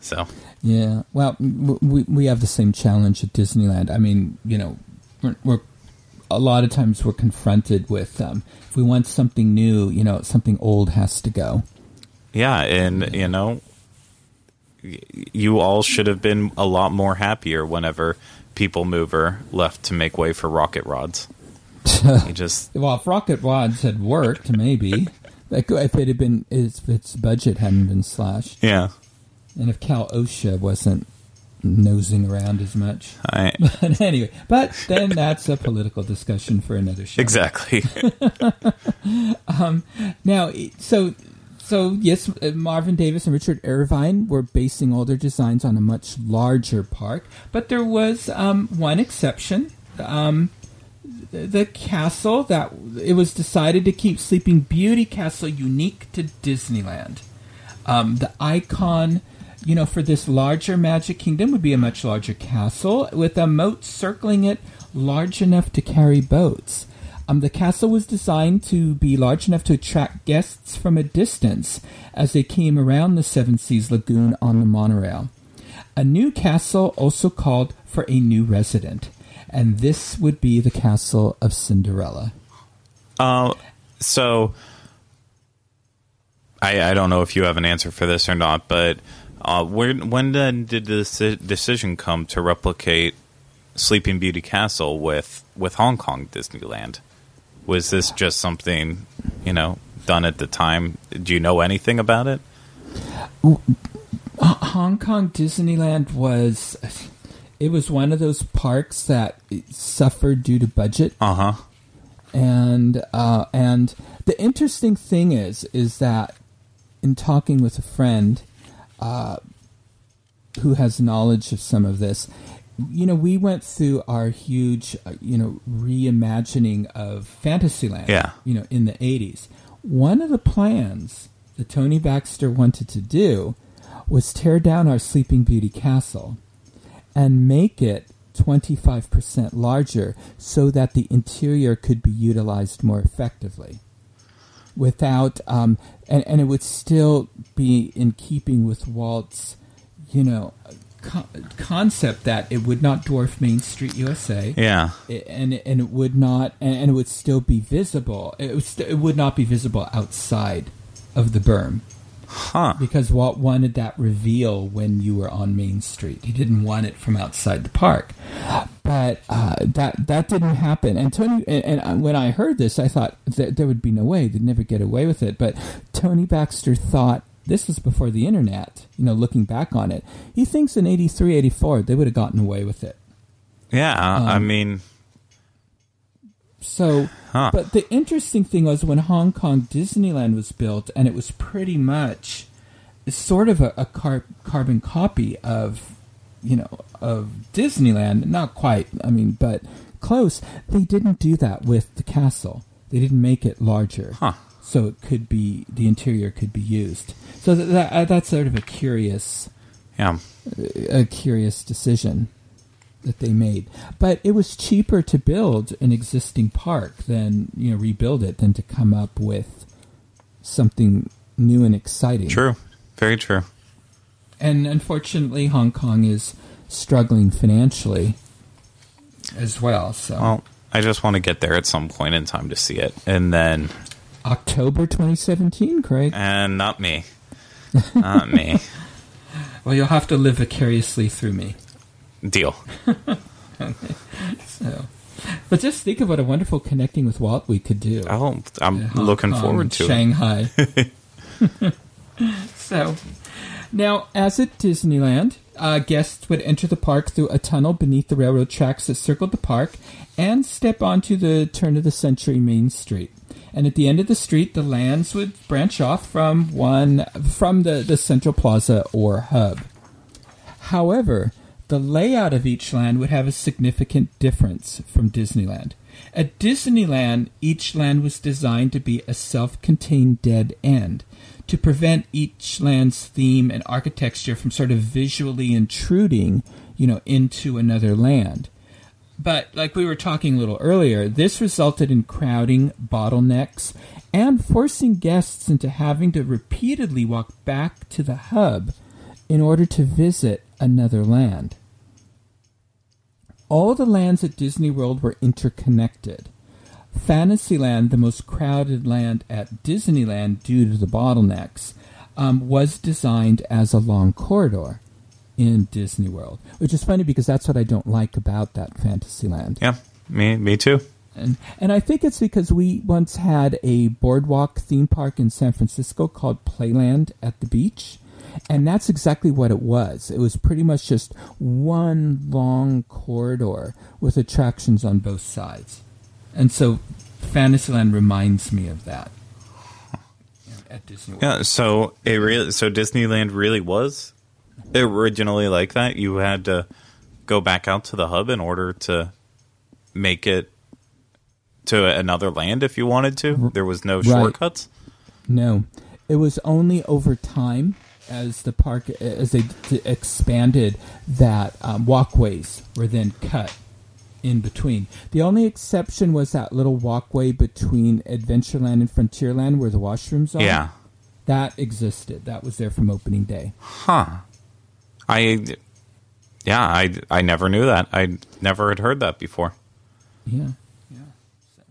So, Yeah. Well, we we have the same challenge at Disneyland. I mean, you know, we're, we're a lot of times we're confronted with um, if we want something new, you know, something old has to go. yeah, and you know, you all should have been a lot more happier whenever People Mover left to make way for Rocket Rods. Just Well, if Rocket Rods had worked, maybe. Like if it had been, if its budget hadn't been slashed, yeah. and if Cal OSHA wasn't nosing around as much. I, But anyway, but then that's a political discussion for another show. exactly. Um, now, so so yes, uh, Marvin Davis and Richard Irvine were basing all their designs on a much larger park, but there was um, one exception. Um, the, the castle that it was decided to keep Sleeping Beauty Castle unique to Disneyland. Um, the icon, you know, for this larger Magic Kingdom would be a much larger castle with a moat circling it large enough to carry boats. Um, the castle was designed to be large enough to attract guests from a distance as they came around the Seven Seas Lagoon on the monorail. A new castle also called for a new resident, and this would be the castle of Cinderella. Uh, so I, I don't know if you have an answer for this or not, but uh, when did the decision come to replicate Sleeping Beauty Castle with with Hong Kong Disneyland? Was this just something you know done at the time? Do you know anything about it? Hong Kong Disneyland was it was one of those parks that suffered due to budget Uh huh. and uh, and the interesting thing is is that in talking with a friend uh, who has knowledge of some of this you know we went through our huge uh, you know reimagining of fantasyland Yeah. you know in the 80s one of the plans that tony baxter wanted to do was tear down our sleeping beauty castle and make it 25% larger so that the interior could be utilized more effectively without um, and, and it would still be in keeping with walt's you know co- concept that it would not dwarf main street usa Yeah. it- and and it would not and, and it would still be visible it, would st- it would not be visible outside of the berm Huh. because Walt wanted that reveal when you were on Main Street. He didn't want it from outside the park, but uh, that that didn't happen. And Tony, and, and uh, when I heard this, I thought that there would be no way they'd never get away with it. But Tony Baxter thought this was before the internet. You know, looking back on it, he thinks in 83, 84, they would have gotten away with it. Yeah, I Um, mean, So, Huh. but the interesting thing was when Hong Kong Disneyland was built, and it was pretty much sort of a, a car- carbon copy of, you know, of Disneyland. Not quite, I mean, but close. They didn't do that with the castle. They didn't make it larger, Huh. So it could be the interior could be used. So that, that uh, that's sort of a curious yeah, a curious decision that they made. But it was cheaper to build an existing park than you know rebuild it than to come up with something new and exciting. true, very true. And unfortunately, Hong Kong is struggling financially as well. So Well, I just want to get there at some point in time to see it, and then, October 2017, Craig. and not me, not me. Well, you'll have to live vicariously through me. Deal. So, but just think of what a wonderful connecting with Walt we could do. Oh, I'm Hong looking Kong, forward to it. Shanghai. so, now as at Disneyland, uh, guests would enter the park through a tunnel beneath the railroad tracks that circled the park and step onto the turn of the century Main Street. And at the end of the street, the lands would branch off from one from the, the central plaza or hub. However, the layout of each land would have a significant difference from Disneyland. At Disneyland, each land was designed to be a self contained dead end to prevent each land's theme and architecture from sort of visually intruding, you know, into another land. But like we were talking a little earlier, this resulted in crowding, bottlenecks, and forcing guests into having to repeatedly walk back to the hub in order to visit another land. All the lands at Disney World were interconnected. Fantasyland, the most crowded land at Disneyland due to the bottlenecks, um, was designed as a long corridor in Disney World, which is funny because that's what I don't like about that Fantasyland. Yeah, me, me too. And and I think it's because we once had a boardwalk theme park in San Francisco called Playland at the beach. And that's exactly what it was. It was pretty much just one long corridor with attractions on both sides. And so Fantasyland reminds me of that. At Disney World. Yeah, so it really, so Disneyland really was originally like that. You had to go back out to the hub in order to make it to another land if you wanted to. There was no Right. shortcuts. No, it was only over time as the park as they d- expanded that um, walkways were then cut in between. The only exception was that little walkway between Adventureland and Frontierland where the washrooms are. Yeah. that existed. That was there from opening day. Huh. I yeah, I I never knew that. I never had heard that before. Yeah. Yeah. So,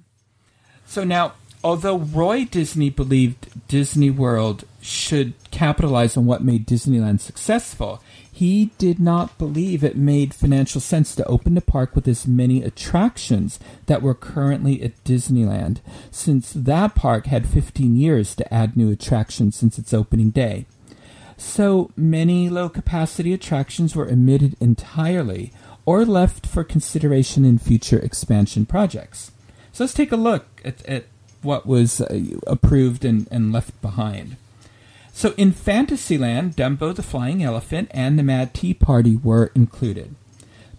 so now, although Roy Disney believed Disney World should capitalize on what made Disneyland successful, he did not believe it made financial sense to open the park with as many attractions that were currently at Disneyland, since that park had 15 years to add new attractions since its opening day. So many low capacity attractions were omitted entirely or left for consideration in future expansion projects. So let's take a look at, at what was uh, approved and, and left behind. So in Fantasyland, Dumbo the Flying Elephant and the Mad Tea Party were included.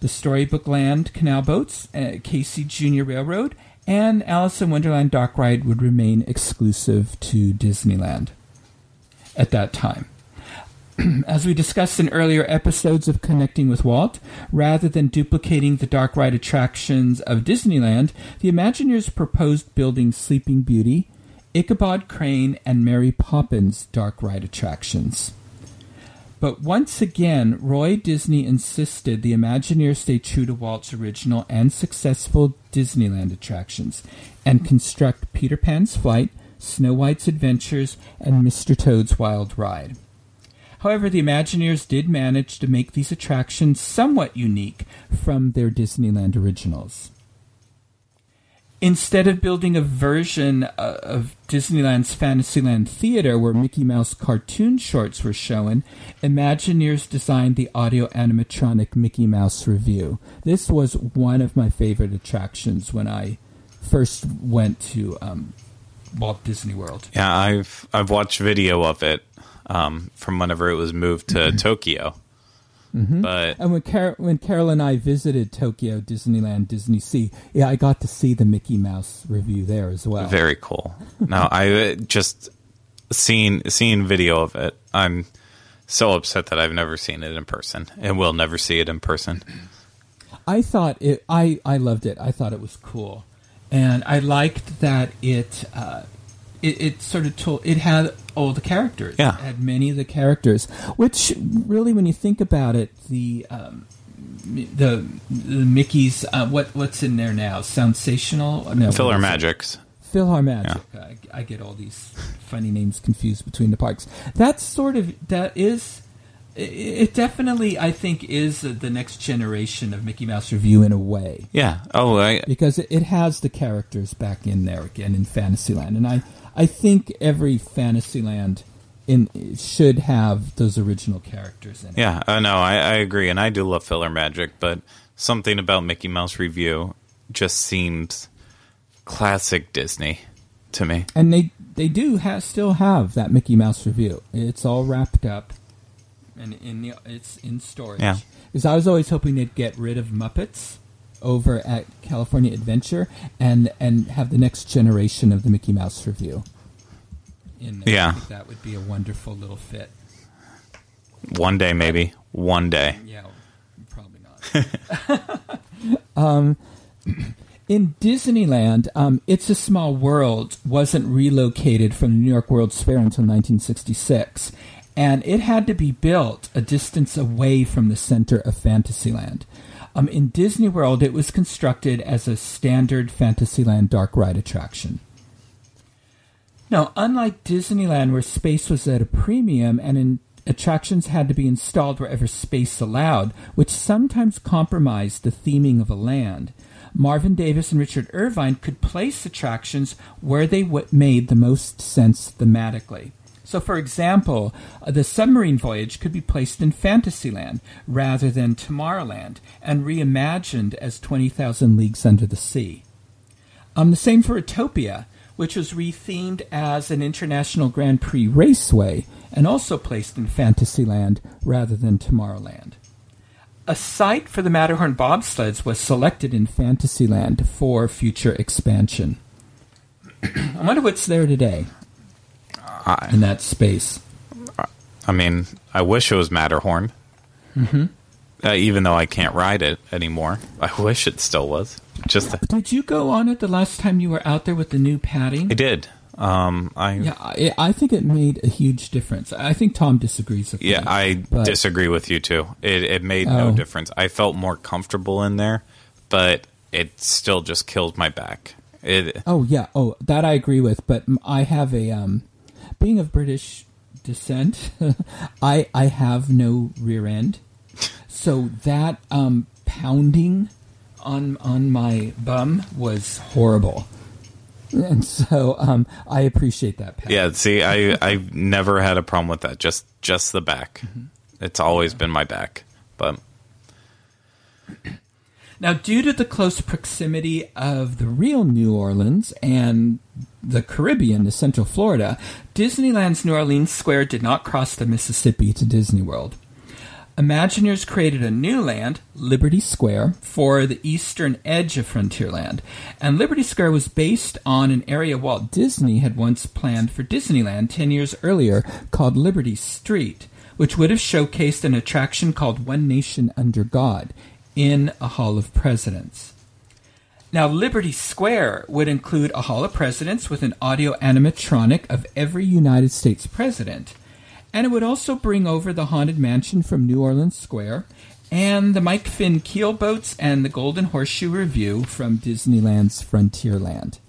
The Storybook Land canal boats, uh, Casey Junior Railroad, and Alice in Wonderland Dark Ride would remain exclusive to Disneyland at that time. As we discussed in earlier episodes of Connecting with Walt, rather than duplicating the dark ride attractions of Disneyland, the Imagineers proposed building Sleeping Beauty, Ichabod Crane, and Mary Poppins dark ride attractions. But once again, Roy Disney insisted the Imagineers stay true to Walt's original and successful Disneyland attractions and construct Peter Pan's Flight, Snow White's Adventures, and Mr. Toad's Wild Ride. However, the Imagineers did manage to make these attractions somewhat unique from their Disneyland originals. instead of building a version uh, of Disneyland's Fantasyland Theater where Mickey Mouse cartoon shorts were shown, Imagineers designed the audio animatronic Mickey Mouse Revue. This was one of my favorite attractions when I first went to um, Walt Disney World. Yeah, I've I've watched video of it um, from whenever it was moved to Tokyo. Mm-hmm. But And when Car- when Carol and I visited Tokyo Disneyland Disney Sea, yeah, I got to see the Mickey Mouse Revue there as well. very cool. No, I uh, just seen seen video of it. I'm so upset that I've never seen it in person and will never see it in person. I thought it. I I loved it. I thought it was cool, and I liked that it. Uh, it, it sort of told. It had all the characters. Yeah. It had many of the characters, which really, when you think about it, the um, the, the Mickey's uh, what what's in there now? Sensational. No, Filler what is it? Magics. Philharmagic. I, I get all these funny names confused between the parks. That's sort of that is. It it definitely, I think, is the next generation of Mickey Mouse Revue in a way Yeah. Oh, I because it, it has the characters back in there again in Fantasyland, and I I think every Fantasyland in should have those original characters in it. yeah. Uh, no, I, I agree, and I do love PhilharMagic, but something about Mickey Mouse Revue just seems classic Disney to me. And they they do have, still have that Mickey Mouse Revue. It's all wrapped up, and in the it's in storage. Yeah. Because I was always hoping they'd get rid of Muppets over at California Adventure and and have the next generation of the Mickey Mouse Revue. In there. Yeah. That would be a wonderful little fit. One day, maybe one day. Yeah, probably not. um, in Disneyland, um, It's a Small World wasn't relocated from the New York World's Fair until 1966, and it had to be built a distance away from the center of Fantasyland. Um, in Disney World, it was constructed as a standard Fantasyland dark ride attraction. Now, unlike Disneyland, where space was at a premium and in, attractions had to be installed wherever space allowed, which sometimes compromised the theming of a land, Marvin Davis and Richard Irvine could place attractions where they w- made the most sense thematically. So, for example, uh, the submarine voyage could be placed in Fantasyland rather than Tomorrowland and reimagined as 20,000 Leagues Under the Sea. Um, the same for Utopia, which was rethemed as an International Grand Prix raceway and also placed in Fantasyland rather than Tomorrowland. A site for the Matterhorn bobsleds was selected in Fantasyland for future expansion. I wonder what's there today I, in that space. I mean, I wish it was Matterhorn. Mm-hmm. Uh, even though I can't ride it anymore, I wish it still was. Just Did you go on it the last time you were out there with the new padding? I did. Um, I Yeah, I, I think it made a huge difference. I think Tom disagrees with Yeah, me. I but- disagree with you too. It it made no Oh. difference. I felt more comfortable in there, but it still just killed my back. It Oh yeah, oh that I agree with. But I have a um, being of British descent, I I have no rear end, so that um pounding on on my bum was horrible, and so um I appreciate that. Pat. yeah. See, I I've never had a problem with that. Just just the back. It's always been my back. But Now, due to the close proximity of the real New Orleans and the Caribbean to Central Florida, Disneyland's New Orleans Square did not cross the Mississippi to Disney World. Imagineers created a new land, Liberty Square, for the eastern edge of Frontierland, and Liberty Square was based on an area Walt Disney had once planned for Disneyland 10 years earlier called Liberty Street, which would have showcased an attraction called One Nation Under God in a Hall of Presidents. Now, Liberty Square would include a Hall of Presidents with an audio animatronic of every United States president. And it would also bring over the Haunted Mansion from New Orleans Square and the Mike Fink keel boats and the Golden Horseshoe Revue from Disneyland's Frontierland.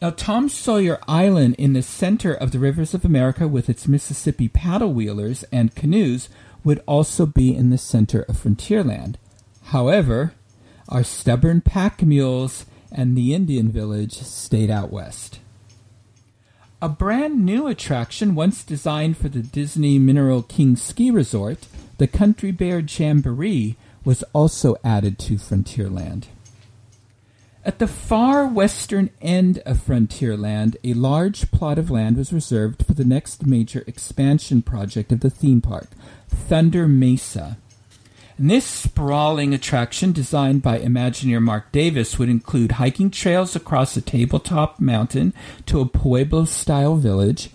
Now, Tom Sawyer Island in the center of the rivers of America with its Mississippi paddle wheelers and canoes would also be in the center of Frontierland. However, our stubborn pack mules and the Indian Village stayed out west. A brand new attraction, once designed for the Disney Mineral King Ski Resort, the Country Bear Jamboree, was also added to Frontierland. At the far western end of Frontierland, a large plot of land was reserved for the next major expansion project of the theme park, Thunder Mesa. And this sprawling attraction, designed by Imagineer Marc Davis, would include hiking trails across a tabletop mountain to a Pueblo style village,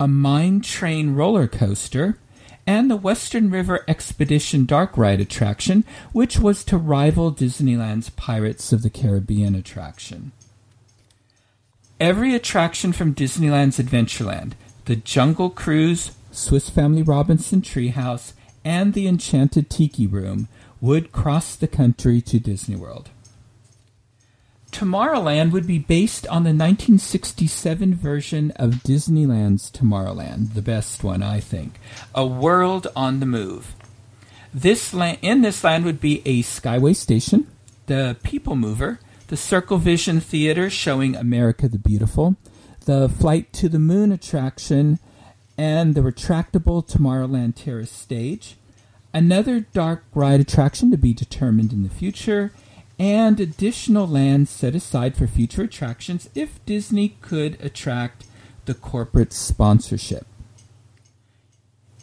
a mine train roller coaster, and the Western River Expedition Dark Ride attraction, which was to rival Disneyland's Pirates of the Caribbean attraction. Every attraction from Disneyland's Adventureland, the Jungle Cruise, Swiss Family Robinson Treehouse, and the Enchanted Tiki Room, would cross the country to Disney World. Tomorrowland would be based on the 1967 version of Disneyland's Tomorrowland, the best one, I think. A World on the Move. This land, in this land would be a Skyway station, the People Mover, the Circle Vision Theater showing America the Beautiful, the Flight to the Moon attraction, and the retractable Tomorrowland Terrace stage. Another dark ride attraction to be determined in the future, and additional land set aside for future attractions if Disney could attract the corporate sponsorship.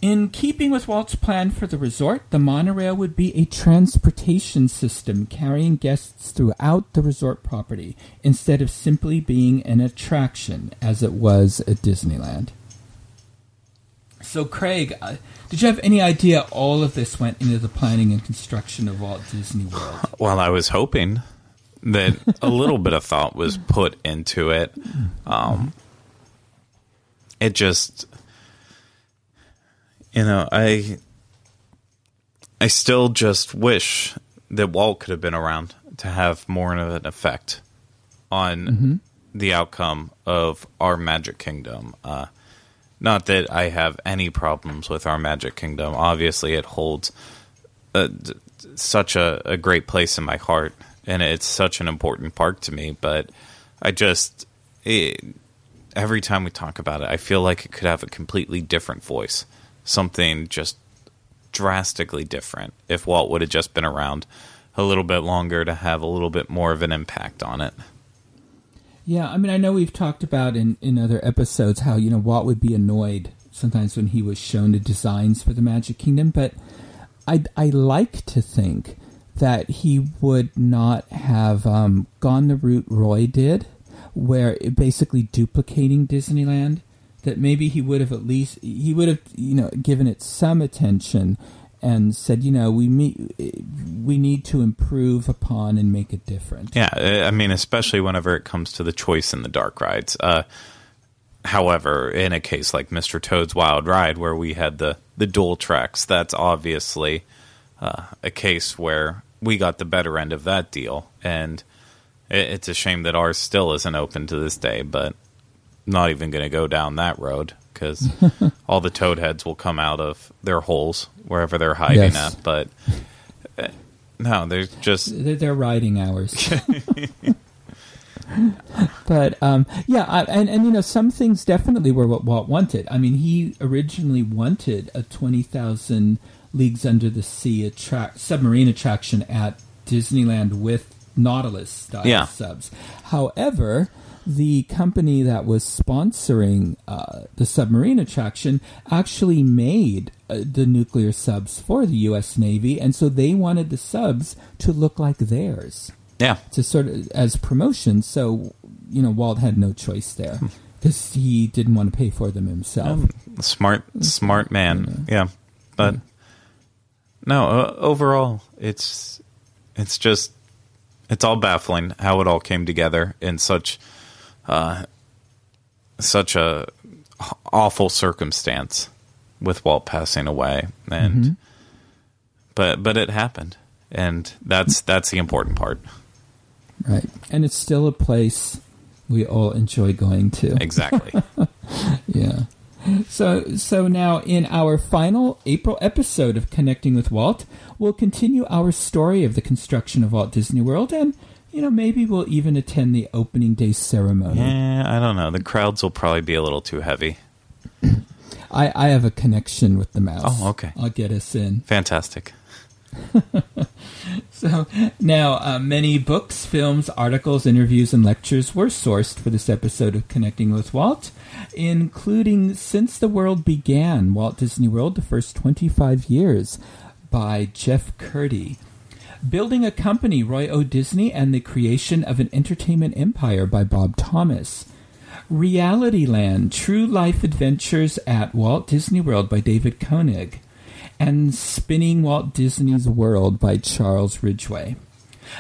In keeping with Walt's plan for the resort, the monorail would be a transportation system carrying guests throughout the resort property instead of simply being an attraction as it was at Disneyland. So, Craig, uh, did you have any idea all of this went into the planning and construction of Walt Disney World? Well, I was hoping that a little bit of thought was put into it. Um, it just, you know, I, I still just wish that Walt could have been around to have more of an effect on mm-hmm. the outcome of our Magic Kingdom. Uh, not that I have any problems with our Magic Kingdom. Obviously, it holds uh, a, such a, a great place in my heart, and it's such an important park to me. But I just it, every time we talk about it, I feel like it could have a completely different voice, something just drastically different. If Walt would have just been around a little bit longer to have a little bit more of an impact on it. Yeah, I mean, I know we've talked about in, in other episodes how, you know, Walt would be annoyed sometimes when he was shown the designs for the Magic Kingdom, but I, I like to think that he would not have um, gone the route Roy did, where basically duplicating Disneyland, that maybe he would have at least, he would have, you know, given it some attention and said, you know, we we need to improve upon and make it different. Yeah, I mean, especially whenever it comes to the choice in the dark rides. Uh, however, in a case like Mr. Toad's Wild Ride, where we had the the dual tracks, that's obviously uh, a case where we got the better end of that deal, and it, it's a shame that ours still isn't open to this day. But not even going to go down that road because all the toad heads will come out of their holes wherever they're hiding yes. at. But uh, no, they're just they're, they're riding hours. but um, yeah, I, and and you know some things definitely were what Walt wanted. I mean, he originally wanted a twenty thousand leagues under the sea attract submarine attraction at Disneyland with Nautilus style yeah. subs. However, the company that was sponsoring uh, the submarine attraction actually made uh, the nuclear subs for the U.S. Navy, and so they wanted the subs to look like theirs. Yeah, to sort of as promotion. So you know, Walt had no choice there because he didn't want to pay for them himself. Um, smart, smart man. Yeah, yeah. but no, uh, overall, it's it's just it's all baffling how it all came together in such uh, such a awful circumstance with Walt passing away, and mm-hmm. but but it happened, and that's that's the important part. Right, and it's still a place we all enjoy going to. Exactly. yeah. So so now in our final April episode of Connecting with Walt, we'll continue our story of the construction of Walt Disney World and you know, maybe we'll even attend the opening day ceremony. Yeah, I don't know. The crowds will probably be a little too heavy. I, I have a connection with the mouse. Oh, okay. I'll get us in. Fantastic. So now, uh, many books, films, articles, interviews, and lectures were sourced for this episode of Connecting with Walt, including Since the World Began, Walt Disney World, the first 25 years, by Jeff Kurtti. Building a Company, Roy O. Disney, and the Creation of an Entertainment Empire by Bob Thomas. Reality Land, True Life Adventures at Walt Disney World by David Koenig and Spinning Walt Disney's World by Charles Ridgway.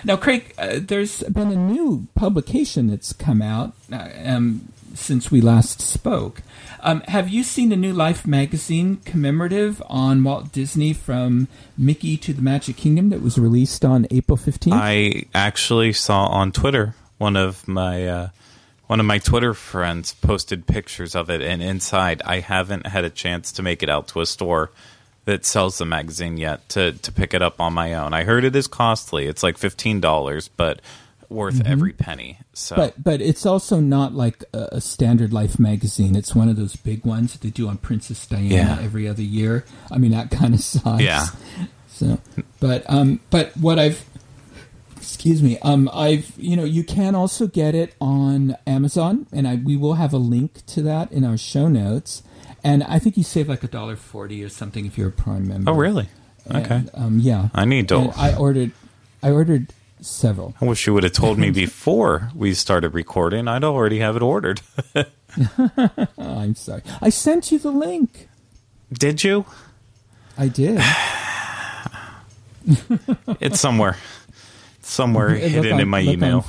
Now, Craig, uh, there's been a new publication that's come out uh, um, since we last spoke. Um, have you seen the new Life magazine commemorative on Walt Disney from Mickey to the Magic Kingdom that was released on April 15th? I actually saw on Twitter one of my uh, one of my Twitter friends posted pictures of it, and inside I haven't had a chance to make it out to a store that sells the magazine yet to to pick it up on my own. I heard it is costly; it's like fifteen dollars, but worth every penny. So But but it's also not like a, a standard Life magazine. It's one of those big ones that they do on Princess Diana Yeah. every other year. I mean that kind of size. Yeah. So, but um, but what I've excuse me um I've you know you can also get it on Amazon and I we will have a link to that in our show notes. And I think you save like a dollar forty or something if you're a Prime member. oh really? Okay, And, um, yeah. I need to. And I ordered, I ordered several. I wish you would have told me before we started recording. I'd already have it ordered. Oh, I'm sorry. I sent you the link. Did you? I did. It's somewhere, somewhere hidden on- in my look on- email.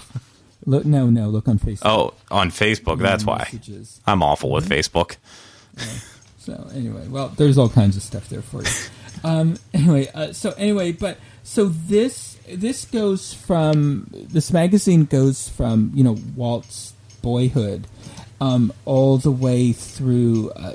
look, no, no. Look on Facebook. Oh, on Facebook. That's why. Messages. I'm awful with Facebook. So anyway, well, there's all kinds of stuff there for you. Um, anyway, uh, so anyway, but so this this goes from this magazine goes from you know Walt's boyhood um, all the way through uh,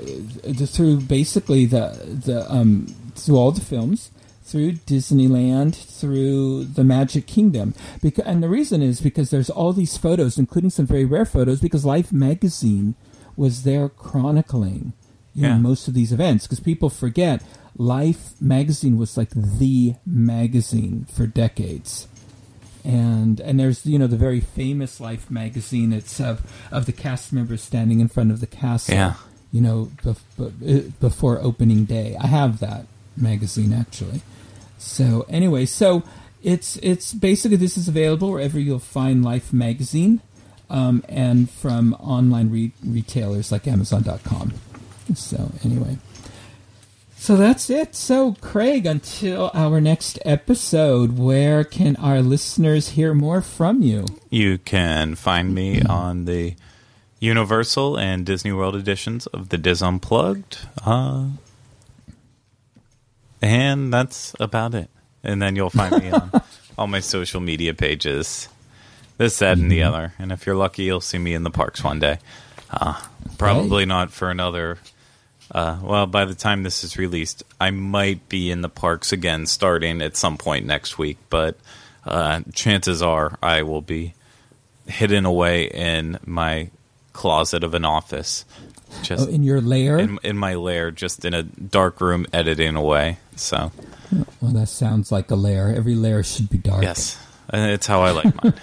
through basically the the um, through all the films through Disneyland, through the Magic Kingdom. Because, and the reason is because there's all these photos, including some very rare photos, because Life magazine was there chronicling you know, most of these events. Because people forget, Life magazine was like the magazine for decades. And and there's you know the very famous Life magazine. It's of of the cast members standing in front of the castle. Yeah. You know, bef- be- before opening day. I have that magazine actually. So anyway, so it's it's basically this is available wherever you'll find Life magazine, um, and from online re- retailers like Amazon.com. So anyway, so that's it. So Craig, until our next episode, where can our listeners hear more from you? You can find me on the Universal and Disney World editions of the Dis Unplugged. Uh, and that's about it. And then you'll find me on all my social media pages. This, that, and the other. And if you're lucky, you'll see me in the parks one day. Uh, probably not for another. Uh, well, by the time this is released, I might be in the parks again starting at some point next week. But uh, chances are I will be hidden away in my closet of an office, Oh, just in your lair? in, in my lair, just in a dark room, editing away. So well, that sounds like a lair. Every lair should be dark. yes, uh, it's how I like mine.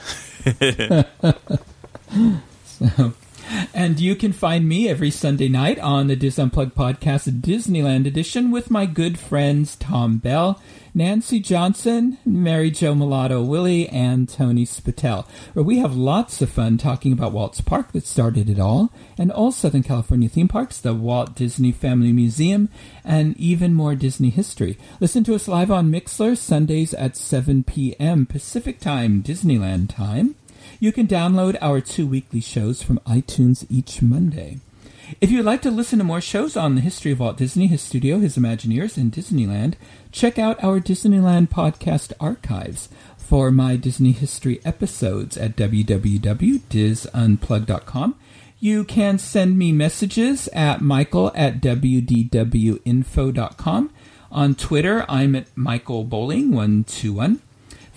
And you can find me every Sunday night on the Dis Unplugged podcast Disneyland edition with my good friends Tom Bell, Nancy Johnson, Mary Jo Mulatto Willie, and Tony Spatel, where we have lots of fun talking about Walt's Park that started it all, and all Southern California theme parks, the Walt Disney Family Museum, and even more Disney history. Listen to us live on Mixlr Sundays at 7 p.m. Pacific Time, Disneyland time. You can download our two weekly shows from iTunes each Monday. If you'd like to listen to more shows on the history of Walt Disney, his studio, his Imagineers, and Disneyland, check out our Disneyland podcast archives for my Disney history episodes at www.disunplug.com. You can send me messages at michael at wdwinfo.com. On Twitter, I'm at Michael Bowling121.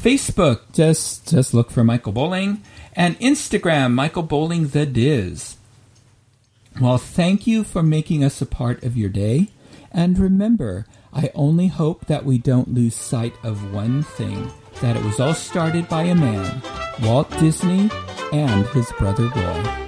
Facebook, just just look for Michael Bowling, and Instagram, Michael Bowling the Diz. Well, thank you for making us a part of your day, and remember, I only hope that we don't lose sight of one thing: that it was all started by a man, Walt Disney, and his brother Roy.